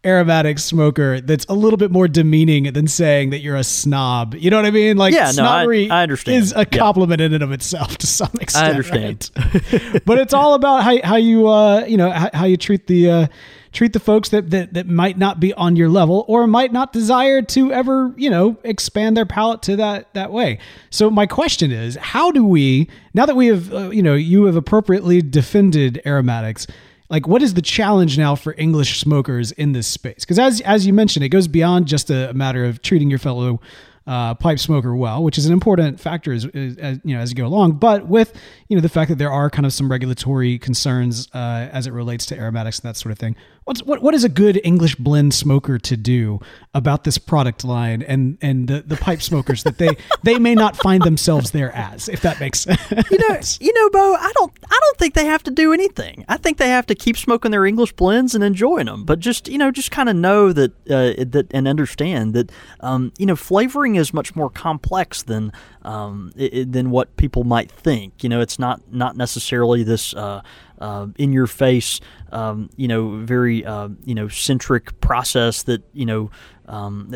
aromatic smoker that's a little bit more demeaning than saying that you're a snob. You know what I mean? Like Yeah, no, I- snobbery I understand. is a Yeah. compliment in and of itself to some extent. I understand. right? but it's all about how how you uh you know how, how you treat the uh treat the folks that, that that might not be on your level or might not desire to ever you know expand their palate to that that way so my question is how do we now that we have uh, you know you have appropriately defended aromatics like what is the challenge now for english smokers in this space because as as you mentioned it goes beyond just a, matter of treating your fellow uh, pipe smoker well, which is an important factor as, as you know as you go along. But with you know the fact that there are kind of some regulatory concerns uh, as it relates to aromatics and that sort of thing. What's what what is a good English blend smoker to do about this product line and and the, the pipe smokers that they they may not find themselves there as, if that makes sense. You know, you know, Bo. I don't. I don't think they have to do anything. I think they have to keep smoking their English blends and enjoying them. But just you know, just kind of know that uh, that and understand that um, you know, flavoring is much more complex than um, i i- than what people might think. You know, it's not not necessarily this. Uh, uh, in your face, um, you know, very uh, you know centric process that you know um,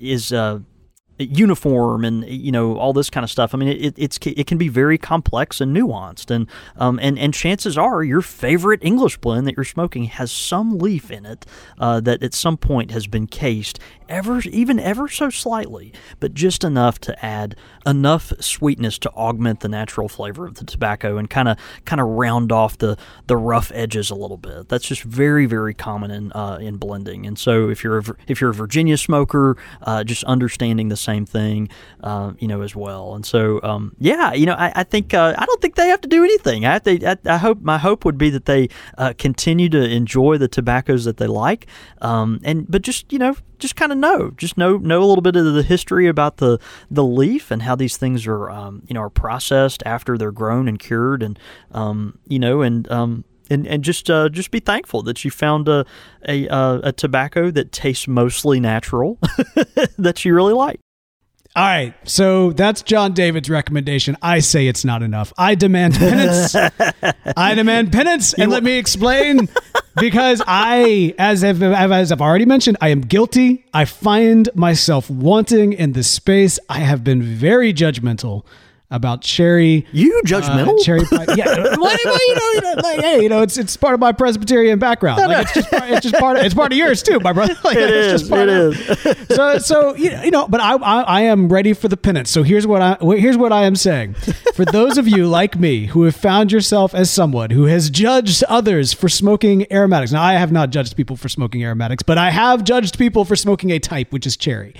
is uh, uniform and you know all this kind of stuff. I mean, it, it's it can be very complex and nuanced, and um, and and chances are your favorite English blend that you're smoking has some leaf in it uh, that at some point has been cased ever even ever so slightly, but just enough to add enough sweetness to augment the natural flavor of the tobacco and kind of kind of round off the the rough edges a little bit. That's just very very common in uh, in blending. And so if you're a, if you're a Virginia smoker, uh, just understanding the same thing, uh, you know, as well. And so um, yeah, you know, I, I think uh, I don't think they have to do anything. I, I, I hope my hope would be that they uh, continue to enjoy the tobaccos that they like, um, and but just you know just kind of know, just know know a little bit of the history about the the leaf and how these things are um, you know are processed after they're grown and cured, and um, you know and um, and and just uh, just be thankful that you found a a, uh, a tobacco that tastes mostly natural that you really like. All right, so that's John David's recommendation. I say it's not enough. I demand penance. I demand penance, and let me explain. Because I, as I've, as I've already mentioned, I am guilty. I find myself wanting in this space. I have been very judgmental about cherry. You uh, judgmental? cherry pie. Yeah, well, well, you know, you know, like, hey, you know, it's it's part of my Presbyterian background. Like, it's just part, it's just part of it's part of yours too, my brother. Like, It it's is, just part it of- is. so so you know, you know but I, I I am ready for the penance. So here's what I here's what I am saying. For those of you like me who have found yourself as someone who has judged others for smoking aromatics. Now I have not judged people for smoking aromatics, but I have judged people for smoking a type which is cherry.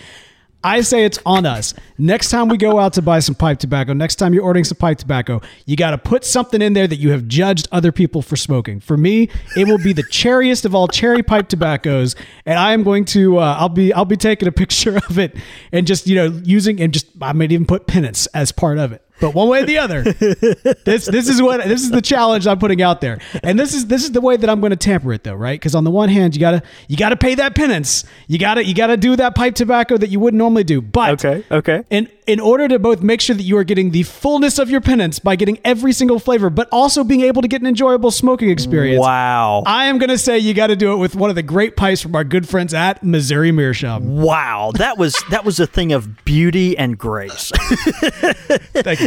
I say it's on us. Next time we go out to buy some pipe tobacco, next time you're ordering some pipe tobacco, you got to put something in there that you have judged other people for smoking. For me, it will be the cherriest of all cherry pipe tobaccos, and I am going to uh, I'll be I'll be taking a picture of it and just you know using and just I might even put penance as part of it. But one way or the other. this this is what this is the challenge I'm putting out there, and this is this is the way that I'm going to tamper it though, right? Because on the one hand, you gotta you gotta pay that penance, you gotta you gotta do that pipe tobacco that you wouldn't normally do, but Okay, okay. in in order to both make sure that you are getting the fullness of your penance by getting every single flavor, but also being able to get an enjoyable smoking experience. Wow. I am going to say you got to do it with one of the great pipes from our good friends at Missouri Meerschaum. Wow, that was that was a thing of beauty and grace. Thank you. Thank you.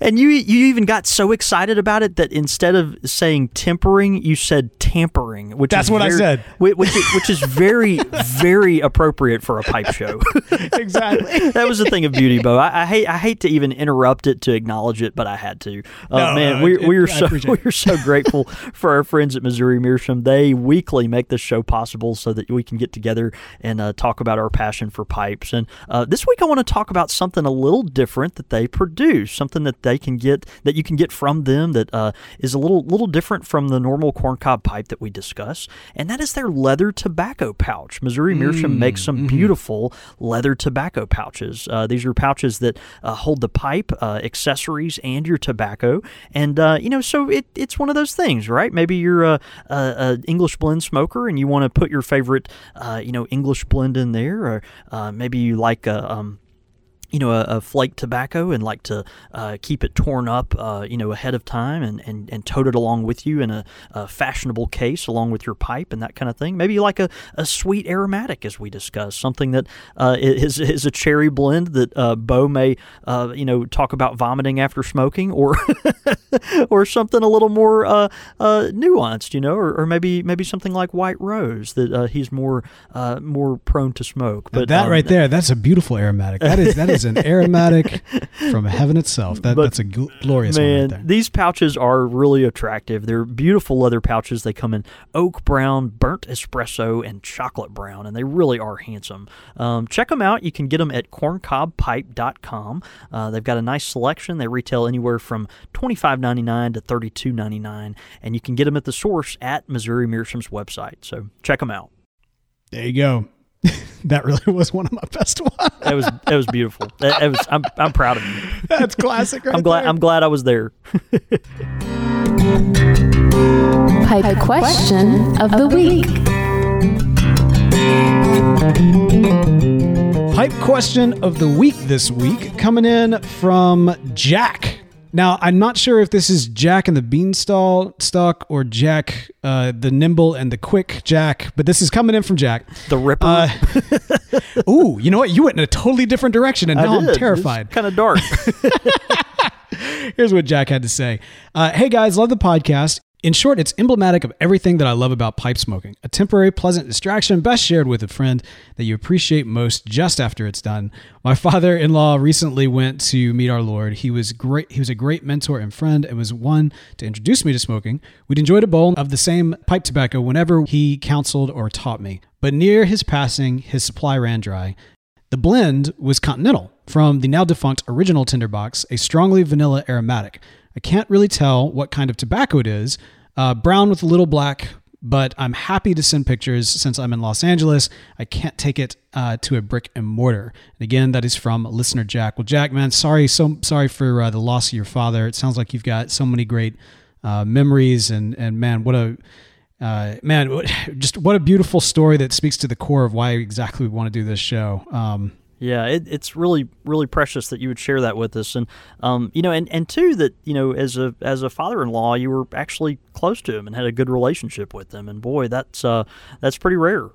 And you you even got so excited about it that instead of saying tempering, you said tampering, which That's is what I very- said. Which which is very very appropriate for a pipe show. Exactly. that was a thing of beauty, Bo. I, I hate I hate to even interrupt it to acknowledge it, but I had to. Uh, No, man, we it- we are so we are so grateful for our friends at Missouri Meerschaum. They weekly make this show possible so that we can get together and uh, talk about our passion for pipes. And uh, this week, I want to talk about something a little different that they produce, something that they can get that you can get from them that uh, is a little little different from the normal corncob pipe that we discuss, and that is their leather tobacco pouch. Missouri Meerschaum makes some beautiful leather tobacco pouches. Uh, these are pouches that uh, hold the pipe, uh, accessories, and your tobacco. And uh, you know, so it, it's one of those things, right? Maybe you're a, a, a English blend smoker and you want to put your favorite, uh, you know, English blend in there, or uh, maybe you like a um, you know, a, a flake tobacco and like to uh, keep it torn up, uh, you know, ahead of time and, and, and tote it along with you in a, a fashionable case along with your pipe and that kind of thing. Maybe you like a, a sweet aromatic, as we discussed, something that uh, is, is a cherry blend that uh, Bo may, uh, you know, talk about vomiting after smoking or or something a little more uh, uh, nuanced, you know, or, or maybe maybe something like white rose that uh, he's more uh, more prone to smoke. But that um, right there, that's a beautiful aromatic. That is that is an aromatic from heaven itself. That, But, that's a gl- glorious one Man, right there. these pouches are really attractive. They're beautiful leather pouches. They come in oak brown, burnt espresso, and chocolate brown, and they really are handsome. Um, check them out. You can get them at corncobpipe.com. Uh, they've got a nice selection. They retail anywhere from $25.99 to $32.99, and you can get them at the source at Missouri Meerschaum's website. So check them out. There you go. that really was one of my best ones. That was that was beautiful. That, that was, I'm, I'm proud of you. That's classic. Right I'm glad there. I'm glad I was there. Pipe question of the week. Pipe question of the week this week coming in from Jack. Now, I'm not sure if this is Jack and the Beanstalk stalk or Jack uh, the Nimble and the Quick Jack, but this is coming in from Jack. The Ripper. Uh, ooh, you know what? You went in a totally different direction, and now I'm terrified. Kind of dark. Here's what Jack had to say. Uh, hey guys, love the podcast. In short, it's emblematic of everything that I love about pipe smoking. A temporary, pleasant distraction best shared with a friend that you appreciate most just after it's done. My father-in-law recently went to meet our Lord. He was great. He was a great mentor and friend, and was one to introduce me to smoking. We'd enjoyed a bowl of the same pipe tobacco whenever he counseled or taught me. But near his passing, his supply ran dry. The blend was Continental from the now defunct original Tinderbox, a strongly vanilla aromatic. I can't really tell what kind of tobacco it is, uh, brown with a little black, but I'm happy to send pictures since I'm in Los Angeles. I can't take it uh, to a brick and mortar. And again, that is from listener Jack. Well, Jack, man, sorry, so sorry for uh, the loss of your father. It sounds like you've got so many great uh, memories, and and man, what a uh, man, just what a beautiful story that speaks to the core of why exactly we want to do this show. Um, Yeah, it, it's really really precious that you would share that with us, and um, you know, and, and two that you know, as a as a father in law, you were actually close to him and had a good relationship with him, and boy, that's uh, that's pretty rare,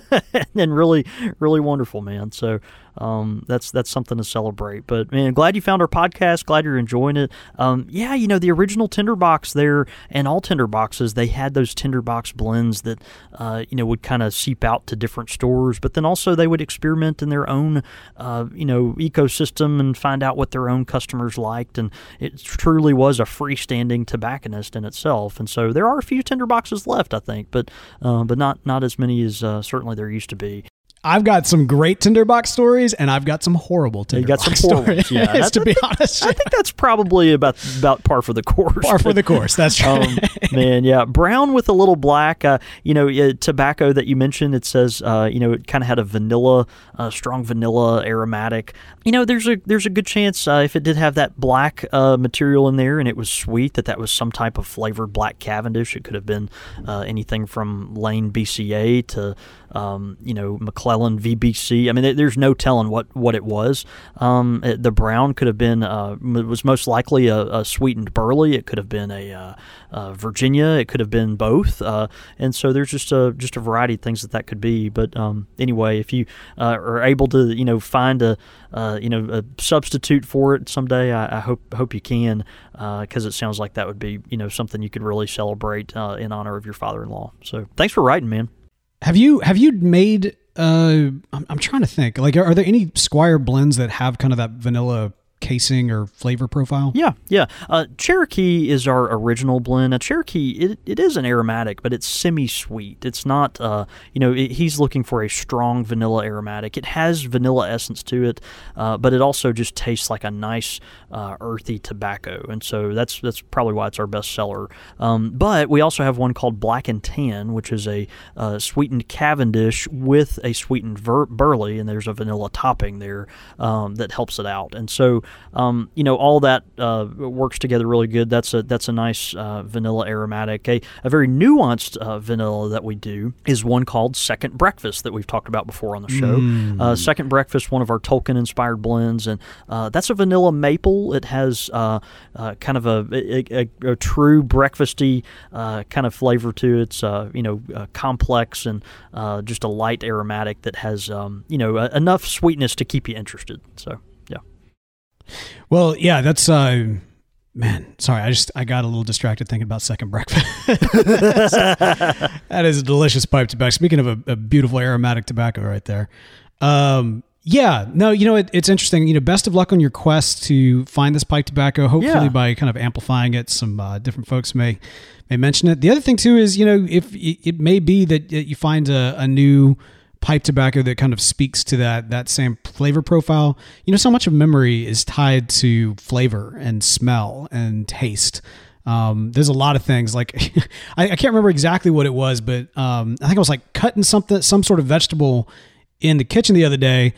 and really really wonderful, man. So um, that's that's something to celebrate. But man, glad you found our podcast. Glad you're enjoying it. Um, yeah, you know, the original Tinderbox there, and all Tinderboxes, they had those Tinderbox blends that uh, you know would kind of seep out to different stores, but then also they would experiment in their own uh, you know ecosystem and find out what their own customers liked, and it truly was a freestanding tobacconist in itself. And so there are a few Tinderboxes left, I think, but uh, but not not as many as uh, certainly there used to be. I've got some great tinderbox stories, and I've got some horrible You tinderbox got some stories. Yeah, that's- to be honest, I think that's probably about about par for the course. par for the course. That's true. um, man, yeah, brown with a little black. Uh, you know, uh, tobacco that you mentioned. It says, uh, you know, it kind of had a vanilla, uh, strong vanilla aromatic. You know, there's a there's a good chance uh, if it did have that black uh, material in there and it was sweet that that was some type of flavored black Cavendish. It could have been uh, anything from Lane BCA to um, you know McClelland VBC. I mean, there's no telling what what it was. Um, it- the brown could have been uh, was most likely a, a sweetened burley. It could have been a uh, Virginia. It could have been both. Uh, and so there's just a just a variety of things that that could be. But um, anyway, if you uh, are able to you know find a uh, you know a substitute for it someday, I, I hope hope you can because it sounds like that would be you know something you could really celebrate in honor of your father-in-law. So thanks for writing, man. Have you have you made? Uh, I'm, I'm trying to think. Like, are, are there any Squire blends that have kind of that vanilla casing or flavor profile? Yeah, yeah. Uh, Cherokee is our original blend. Now, Cherokee, it, it is an aromatic, but it's semi-sweet. It's not, uh, you know, it, he's looking for a strong vanilla aromatic. It has vanilla essence to it, uh, but it also just tastes like a nice uh, earthy tobacco, and so that's that's probably why it's our best seller. Um, but we also have one called Black and Tan, which is a uh, sweetened Cavendish with a sweetened ver- burley, and there's a vanilla topping there um, that helps it out. And so, um, you know, all that uh, works together really good. That's a that's a nice uh, vanilla aromatic. A, a very nuanced uh, vanilla that we do is one called Second Breakfast that we've talked about before on the show. Uh, Second Breakfast, one of our Tolkien inspired blends, and uh, that's a vanilla maple. It has uh, uh, kind of a, a, a, a true breakfasty uh, kind of flavor to it. It's uh, you know uh, complex and uh, just a light aromatic that has um, you know uh, enough sweetness to keep you interested. So. Well, yeah, that's uh man, sorry, I just I got a little distracted thinking about second breakfast. that is a delicious pipe tobacco. Speaking of a, a beautiful aromatic tobacco right there. Um yeah, no, you know it, it's interesting. You know, best of luck on your quest to find this pipe tobacco. Hopefully, Yeah. by kind of amplifying it, some uh, different folks may may mention it. The other thing too is, you know, if it, it may be that you find a, a new pipe tobacco that kind of speaks to that that same flavor profile. You know, so much of memory is tied to flavor and smell and taste. Um, there's a lot of things like I, I can't remember exactly what it was, but um, I think I was like cutting something, some sort of vegetable in the kitchen the other day,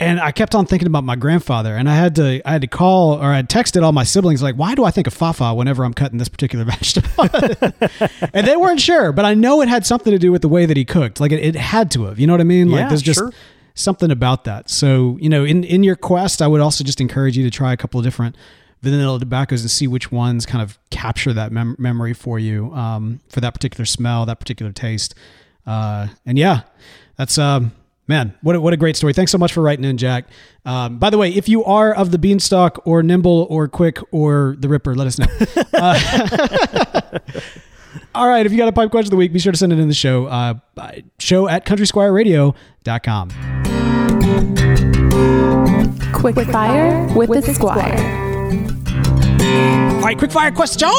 and I kept on thinking about my grandfather, and I had to I had to call or I had texted all my siblings like, why do I think of Fafa whenever I'm cutting this particular vegetable? and they weren't sure, but I know it had something to do with the way that he cooked. Like it, it had to have. You know what I mean? Like Yeah, there's just sure. something about that. So you know, in in your quest, I would also just encourage you to try a couple of different vanilla tobaccos and see which ones kind of capture that mem- memory for you um, for that particular smell, that particular taste. Uh, and yeah, that's um, man, what a, what a great story. Thanks so much for writing in, Jack. Um, by the way, if you are of the Beanstalk or Nimble or Quick or the Ripper, let us know. Uh, all right, if you got a pipe question of the week, be sure to send it in the show. Uh, show at countrysquireradio.com. Quick fire with the squire. All right, quick fire questions.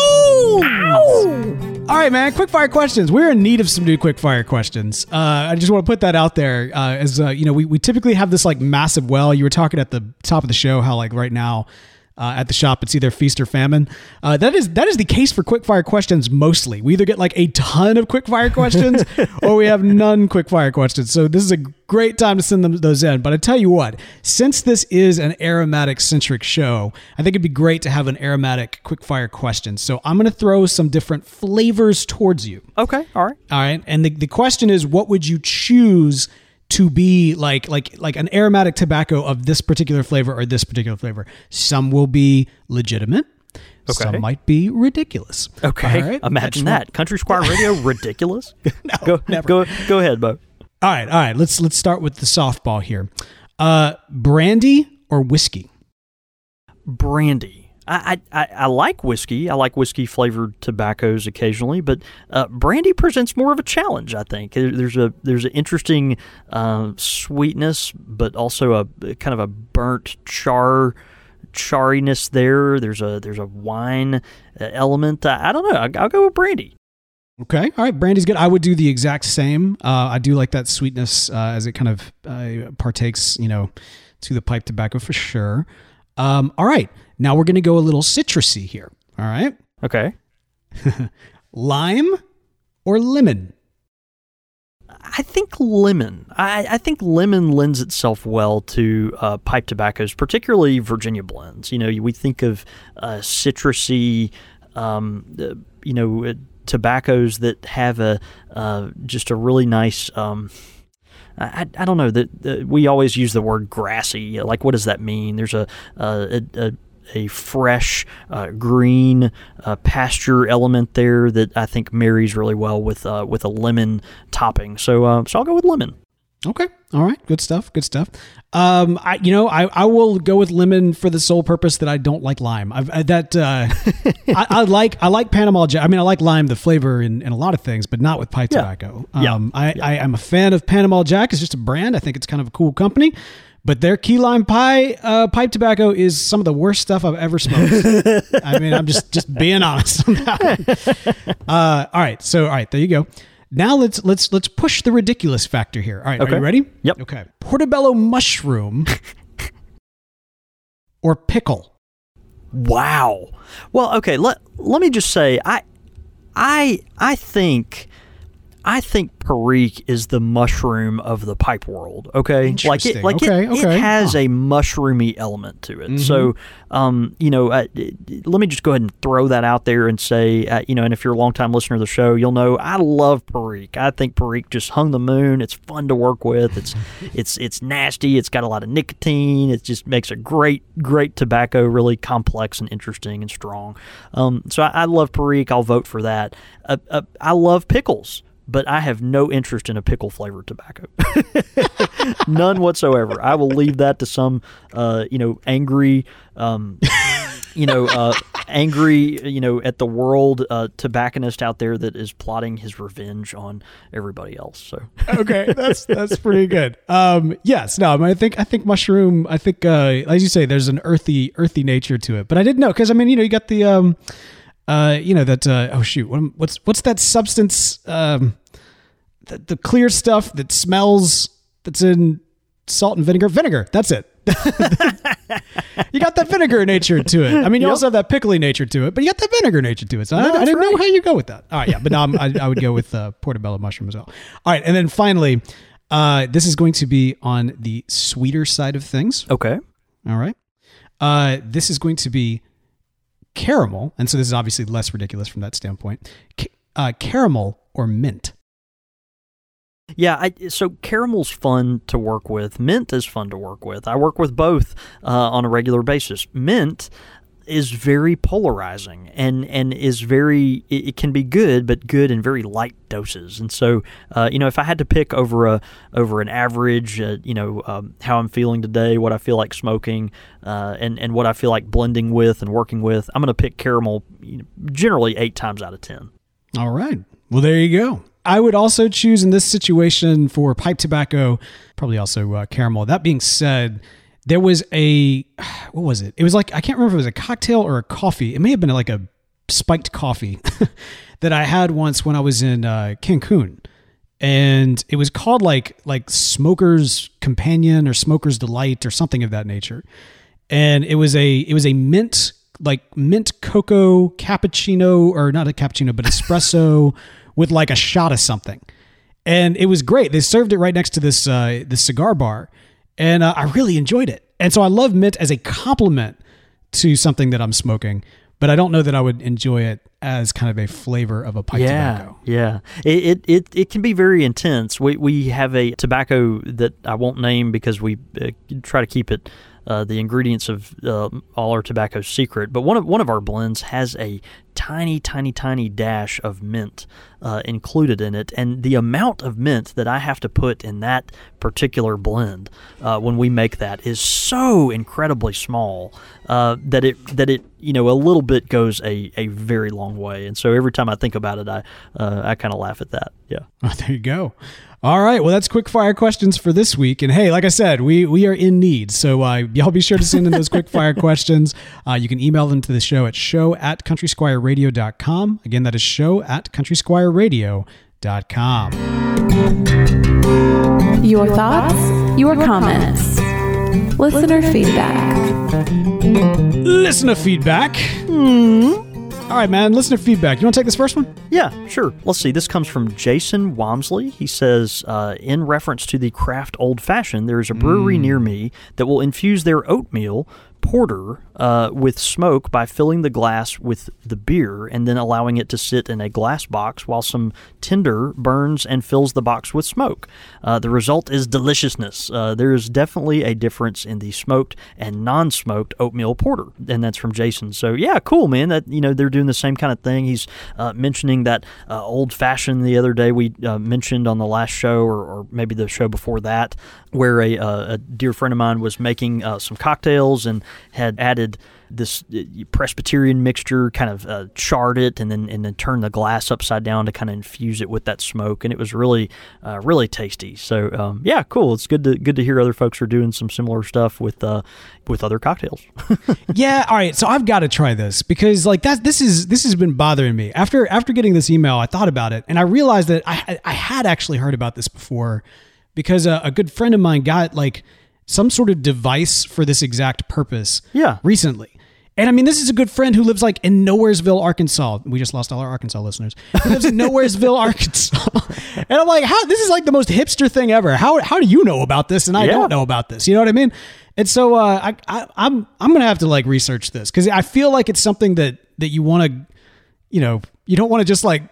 All right, man. Quick fire questions. We're in need of some new quick fire questions. Uh, I just want to put that out there. Uh, as uh, you know, we, we typically have this like massive well. You were talking at the top of the show how like right now uh, at the shop it's either feast or famine. Uh, that is that is the case for quick fire questions mostly. We either get like a ton of quick fire questions or we have none quick fire questions. So this is a great time to send them those in. But I tell you what, since this is an aromatic centric show, I think it'd be great to have an aromatic quick fire question. So I'm going to throw some different flavors towards you. Okay. All right. All right. And the, the question is, what would you choose to be like like like an aromatic tobacco of this particular flavor or this particular flavor? Some will be legitimate. Okay. Some might be ridiculous. Okay. Right? Imagine want- that. Country Squire Radio, ridiculous. No, go, never. go, go ahead, Bo. All right, all right. Let's let's start with the softball here. Uh, brandy or whiskey? Brandy. I, I, I- like whiskey. I like whiskey flavored tobaccos occasionally, but uh, brandy presents more of a challenge. I think there's a there's an interesting uh, sweetness, but also a kind of a burnt char chariness there. There's a there's a wine uh, element. I, I don't know. I, I'll go with brandy. Okay. All right. Brandy's good. I would do the exact same. Uh, I do like that sweetness uh, as it kind of uh, partakes, you know, to the pipe tobacco for sure. Um, all right. Now we're going to go a little citrusy here. All right. Okay. Lime or lemon? I think lemon. I, I think lemon lends itself well to uh, pipe tobaccos, particularly Virginia blends. You know, we think of uh, citrusy, um, uh, you know, uh, tobaccos that have a uh, just a really nice. Um, I, I don't know that we always use the word grassy. Like, what does that mean? There's a, a, a a fresh uh, green uh, pasture element there that I think marries really well with uh, with a lemon topping. So uh, so I'll go with lemon. Okay. All right. Good stuff. Good stuff. Um, I, you know, I, I will go with lemon for the sole purpose that I don't like lime. I've I, that, uh, I, I, like, I like Panama Jack. I mean, I like lime, the flavor in, in a lot of things, but not with pipe Yeah. tobacco. Yeah. Um, I, Yeah. I, I'm a fan of Panama Jack. It's just a brand. I think it's kind of a cool company. But their key lime pie uh, pipe tobacco is some of the worst stuff I've ever smoked. I mean, I'm just just being honest on that. one. Uh, all right, so all right, there you go. Now let's let's let's push the ridiculous factor here. All right, are Okay. you ready? Yep. Okay. Portobello mushroom or pickle. Wow. Well, okay. Let let me just say, I I I think I think Perique is the mushroom of the pipe world. Okay, like it like Okay, it, okay. it has Huh. a mushroomy element to it. So, um, you know, uh, let me just go ahead and throw that out there and say, uh, you know, and if you're a longtime listener of the show, you'll know I love Perique. I think Perique just hung the moon. It's fun to work with. It's it's it's nasty. It's got a lot of nicotine. It just makes a great great tobacco, really complex and interesting and strong. Um, so I, I love Perique. I'll vote for that. Uh, uh, I love pickles. But I have no interest in a pickle flavored tobacco, none whatsoever. I will leave that to some, uh, you know, angry, um, you know, uh, angry, you know, at the world uh, tobacconist out there that is plotting his revenge on everybody else. So okay, that's that's pretty good. Um, yes, no, I, mean, I think I think mushroom. I think, uh, as you say, there's an earthy earthy nature to it. But I didn't know because I mean, you know, you got the, um, uh, you know, that. Uh, oh shoot, what, what's what's that substance? Um, the, the clear stuff that smells. That's in salt and vinegar. Vinegar. That's it. you got that vinegar nature to it. I mean, you also have that pickly nature to it, but you got that vinegar nature to it. So I, I that's didn't know how you go with that. All right, yeah, but no, I'm, I, I would go with uh, portobello mushroom as well. All right, and then finally, uh, this is going to be on the sweeter side of things. okay, All right, uh, this is going to be caramel, and so this is obviously less ridiculous from that standpoint. Ca- uh, caramel or mint. Yeah, I, so caramel's fun to work with. Mint is fun to work with. I work with both uh, on a regular basis. Mint is very polarizing and and is very it, it can be good but good in very light doses and so uh, you know if I had to pick over a over an average uh, you know um, how I'm feeling today what I feel like smoking uh, and and what I feel like blending with and working with I'm gonna pick caramel you know, generally eight times out of ten All right. Well, there you go. I would also choose in this situation for pipe tobacco, probably also uh, caramel. That being said, there was a, what was it? It was like, I can't remember if it was a cocktail or a coffee. It may have been like a spiked coffee that I had once when I was in uh, Cancun. And it was called like like Smoker's Companion or Smoker's Delight or something of that nature. And it was a it was a mint like mint cocoa cappuccino or not a cappuccino but espresso with like a shot of something and it was great they served it right next to this uh, this cigar bar and uh, i really enjoyed it and so i love mint as a complement to something that i'm smoking but i don't know that i would enjoy it as kind of a flavor of a pipe yeah, tobacco Yeah, it, it it it can be very intense. We we have a tobacco that I won't name because we uh, try to keep it. Uh, the ingredients of uh, all our tobacco secret, but one of one of our blends has a tiny, tiny, tiny dash of mint uh, included in it, and the amount of mint that I have to put in that particular blend uh, when we make that is so incredibly small uh, that it that it you know a little bit goes a, a very long way, and so every time I think about it, I I kind of laugh at that. Yeah. Oh, there you go. All right. Well, that's quick fire questions for this week. And hey, like I said, we we are in need. So uh, y'all be sure to send in those quick fire questions. Uh, you can email them to the show at show at countrysquireradio.com. Again, that is show at countrysquireradio.com. Your thoughts, your comments, listener feedback. Listener feedback. All right, man. Listener feedback. You want to take this first one? Yeah, sure. Let's see. This comes from Jason Wamsley. He says, uh, in reference to the craft old fashioned, there is a brewery near me that will infuse their oatmeal porter uh, with smoke by filling the glass with the beer and then allowing it to sit in a glass box while some tinder burns and fills the box with smoke. Uh, the result is deliciousness. Uh, there is definitely a difference in the smoked and non-smoked oatmeal porter, and that's from Jason. So yeah, cool, man. That you know they're doing the same kind of thing. He's uh, mentioning that uh, old fashioned the other day we uh, mentioned on the last show or, or maybe the show before that, where a, a dear friend of mine was making some cocktails and had added this uh, Presbyterian mixture, kind of uh, charred it, and then and then turned the glass upside down to kind of infuse it with that smoke, and it was really uh, really tasty. So um, yeah, cool. It's good to good to hear other folks are doing some similar stuff with uh, with other cocktails. yeah all right so i've got to try this because like that this is this has been bothering me after after getting this email i thought about it and i realized that i i had actually heard about this before because a, a good friend of mine got like some sort of device for this exact purpose Yeah. recently and I mean, this is a good friend who lives like in Nowheresville, Arkansas. We just lost all our Arkansas listeners. He lives in Nowheresville, Arkansas. And I'm like, how? This is like the most hipster thing ever. How how do you know about this and I Yeah. don't know about this? You know what I mean? And so uh, I, I I'm I'm gonna have to like research this because I feel like it's something that that you want to, you know, you don't want to just like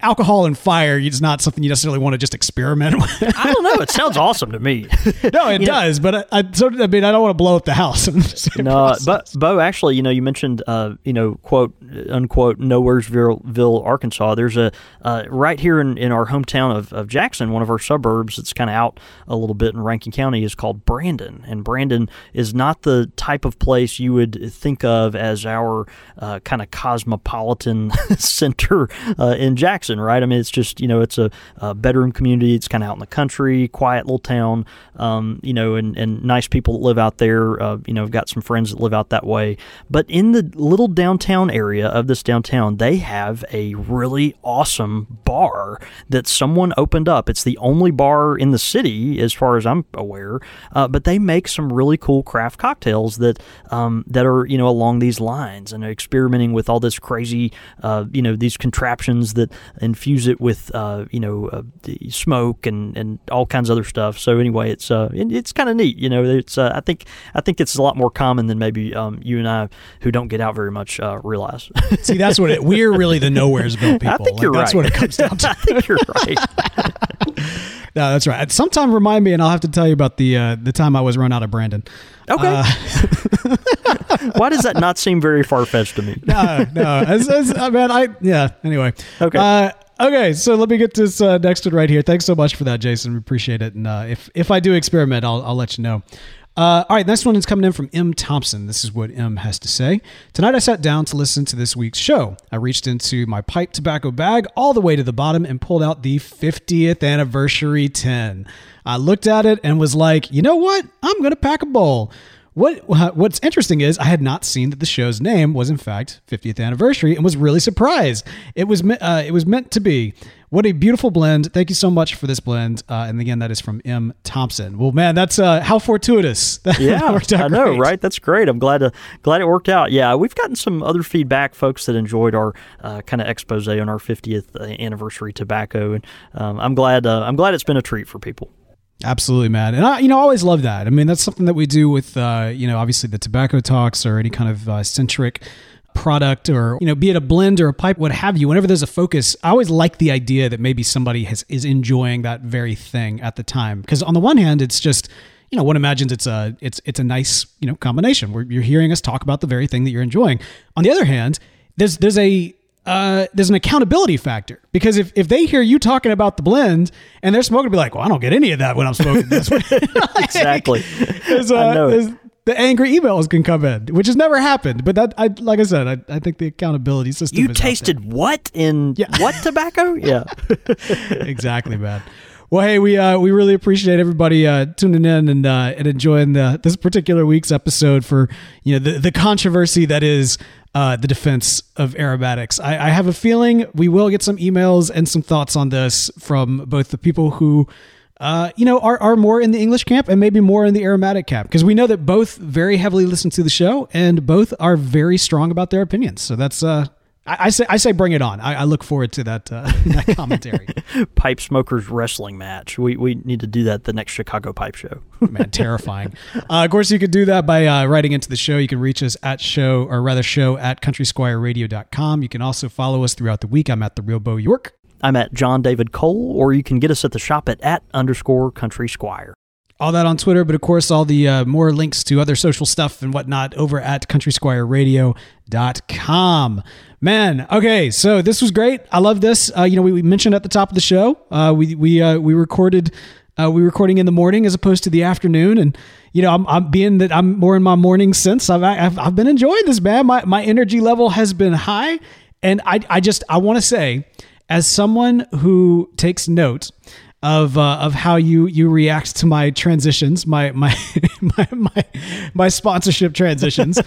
alcohol and fire. It's not something you necessarily want to just experiment with. I don't know. It sounds awesome to me. no, it You know- does, but I, I of, I mean, I don't want to blow up the house. No, but Bo, actually, you know, you mentioned, uh, you know, quote unquote, Nowheresville, Arkansas. There's a uh, right here in, in our hometown of, of Jackson, one of our suburbs. It's kind of out a little bit in Rankin County. is called Brandon, and Brandon is not the type of place you would think of as our uh, kind of cosmopolitan center uh, in Jackson, right? I mean, it's just you know, it's a, a bedroom community. It's kind of out in the country, quiet little town, um, you know, and, and nice people that live out there. Uh, you know, I've got some friends that live out that way. But in the little downtown area of this downtown, they have a really awesome bar that someone opened up. It's the only bar in the city, as far as I'm aware. Uh, but they make some really cool craft cocktails that um, that are you know along these lines and experimenting with all this crazy uh, you know these contraptions that infuse it with uh, you know uh, the smoke and, and all kinds of other stuff. So anyway, it's uh it- it's kind of neat. You know, it's uh, I think I think it's a lot more common than maybe um, you and I who don't get out very much uh, realize. See, that's what it. We're really the Nowheresville people. I think Like, you're that's right. what it comes down to. I think you're right. No, that's right. Sometime remind me, and I'll have to tell you about the uh, the time I was run out of Brandon. Okay. Why does that not seem very far fetched to me? No, no, as, as, uh, man, I yeah. Anyway, Okay. Uh, okay, so let me get this uh, next one right here. Thanks so much for that, Jason. We appreciate it. And uh, if if I do experiment, I'll I'll let you know. Uh, all right, next one is coming in from M. Thompson. This is what M has to say. Tonight I sat down to listen to this week's show. I reached into my pipe tobacco bag all the way to the bottom and pulled out the 50th anniversary tin. I looked at it and was like, you know what? I'm going to pack a bowl. What What's interesting is I had not seen that the show's name was in fact 50th anniversary and was really surprised. It was uh, it was meant to be. What a beautiful blend! Thank you so much for this blend. Uh, and again, that is from M Thompson. Well, man, that's uh, how fortuitous. That Yeah, worked out I know, great. right? That's great. I'm glad to glad it worked out. Yeah, we've gotten some other feedback, folks that enjoyed our uh, kind of expose on our 50th anniversary tobacco, and um, I'm glad uh, I'm glad it's been a treat for people. Absolutely, man. And I, you know, I always love that. I mean, that's something that we do with, uh, you know, obviously the tobacco talks or any kind of uh, centric product or, you know, be it a blend or a pipe, what have you. Whenever there's a focus, I always like the idea that maybe somebody has, is enjoying that very thing at the time. Because on the one hand, it's just, you know, one imagines it's a, it's, it's a nice, you know, combination where you're hearing us talk about the very thing that you're enjoying. On the other hand, there's, there's a, uh, there's an accountability factor because if, if they hear you talking about the blend and they're smoking, be like, well, I don't get any of that when I'm smoking this. Exactly. There's, uh, I know there's- the angry emails can come in, which has never happened. But that, I like I said, I, I think the accountability system. You is out there. tasted what in Yeah. what tobacco? Yeah. exactly, man. Well, hey, we uh, we really appreciate everybody uh, tuning in and uh, and enjoying the, this particular week's episode for you know the, the controversy that is uh, the defense of aromatics. I, I have a feeling we will get some emails and some thoughts on this from both the people who uh, you know, are, are more in the English camp and maybe more in the aromatic camp because we know that both very heavily listen to the show and both are very strong about their opinions. So that's uh, I, I say I say bring it on. I, I look forward to that uh, that commentary. Pipe smokers wrestling match. We we need to do that the next Chicago Pipe Show. Man, terrifying. Uh, of course, you could do that by uh, writing into the show. You can reach us at show or rather show at countrysquireradio.com. You can also follow us throughout the week. I'm at the Real Bo York. I'm at John David Cole, or you can get us at the shop at at underscore country squire. All that on Twitter, but of course, all the uh, more links to other social stuff and whatnot over at countrysquireradio.com. Man, okay, so this was great. I love this. Uh, you know, we, we, mentioned at the top of the show, uh, we we uh, we recorded. Uh, we recording in the morning as opposed to the afternoon, and you know, I'm, I'm being that I'm more in my morning sense. I've, I've I've been enjoying this, man. My my energy level has been high, and I I just I want to say as someone who takes note of uh, of how you you react to my transitions, my my my my, my sponsorship transitions.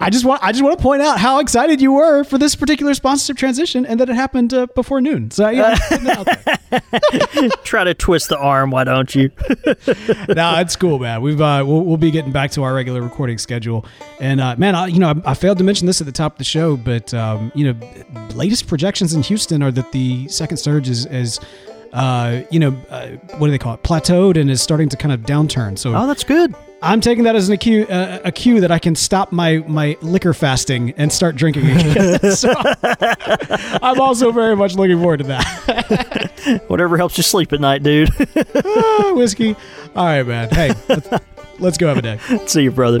I just want I just want to point out how excited you were for this particular sponsorship transition, and that it happened uh, before noon. So yeah, try to twist the arm. Why don't you? nah, it's cool, man. We've uh, we'll, we'll be getting back to our regular recording schedule, and uh, man, I, you know, I, I, failed to mention this at the top of the show, but um, you know, latest projections in Houston are that the second surge is is uh, you know, uh, what do they call it? Plateaued and is starting to kind of downturn. So oh, that's good. I'm taking that as an cue, uh, a cue that I can stop my my liquor fasting and start drinking again. so I'm also very much looking forward to that. Whatever helps you sleep at night, dude. ah, whiskey. All right, man. Hey, let's, let's go have a day. See you, brother.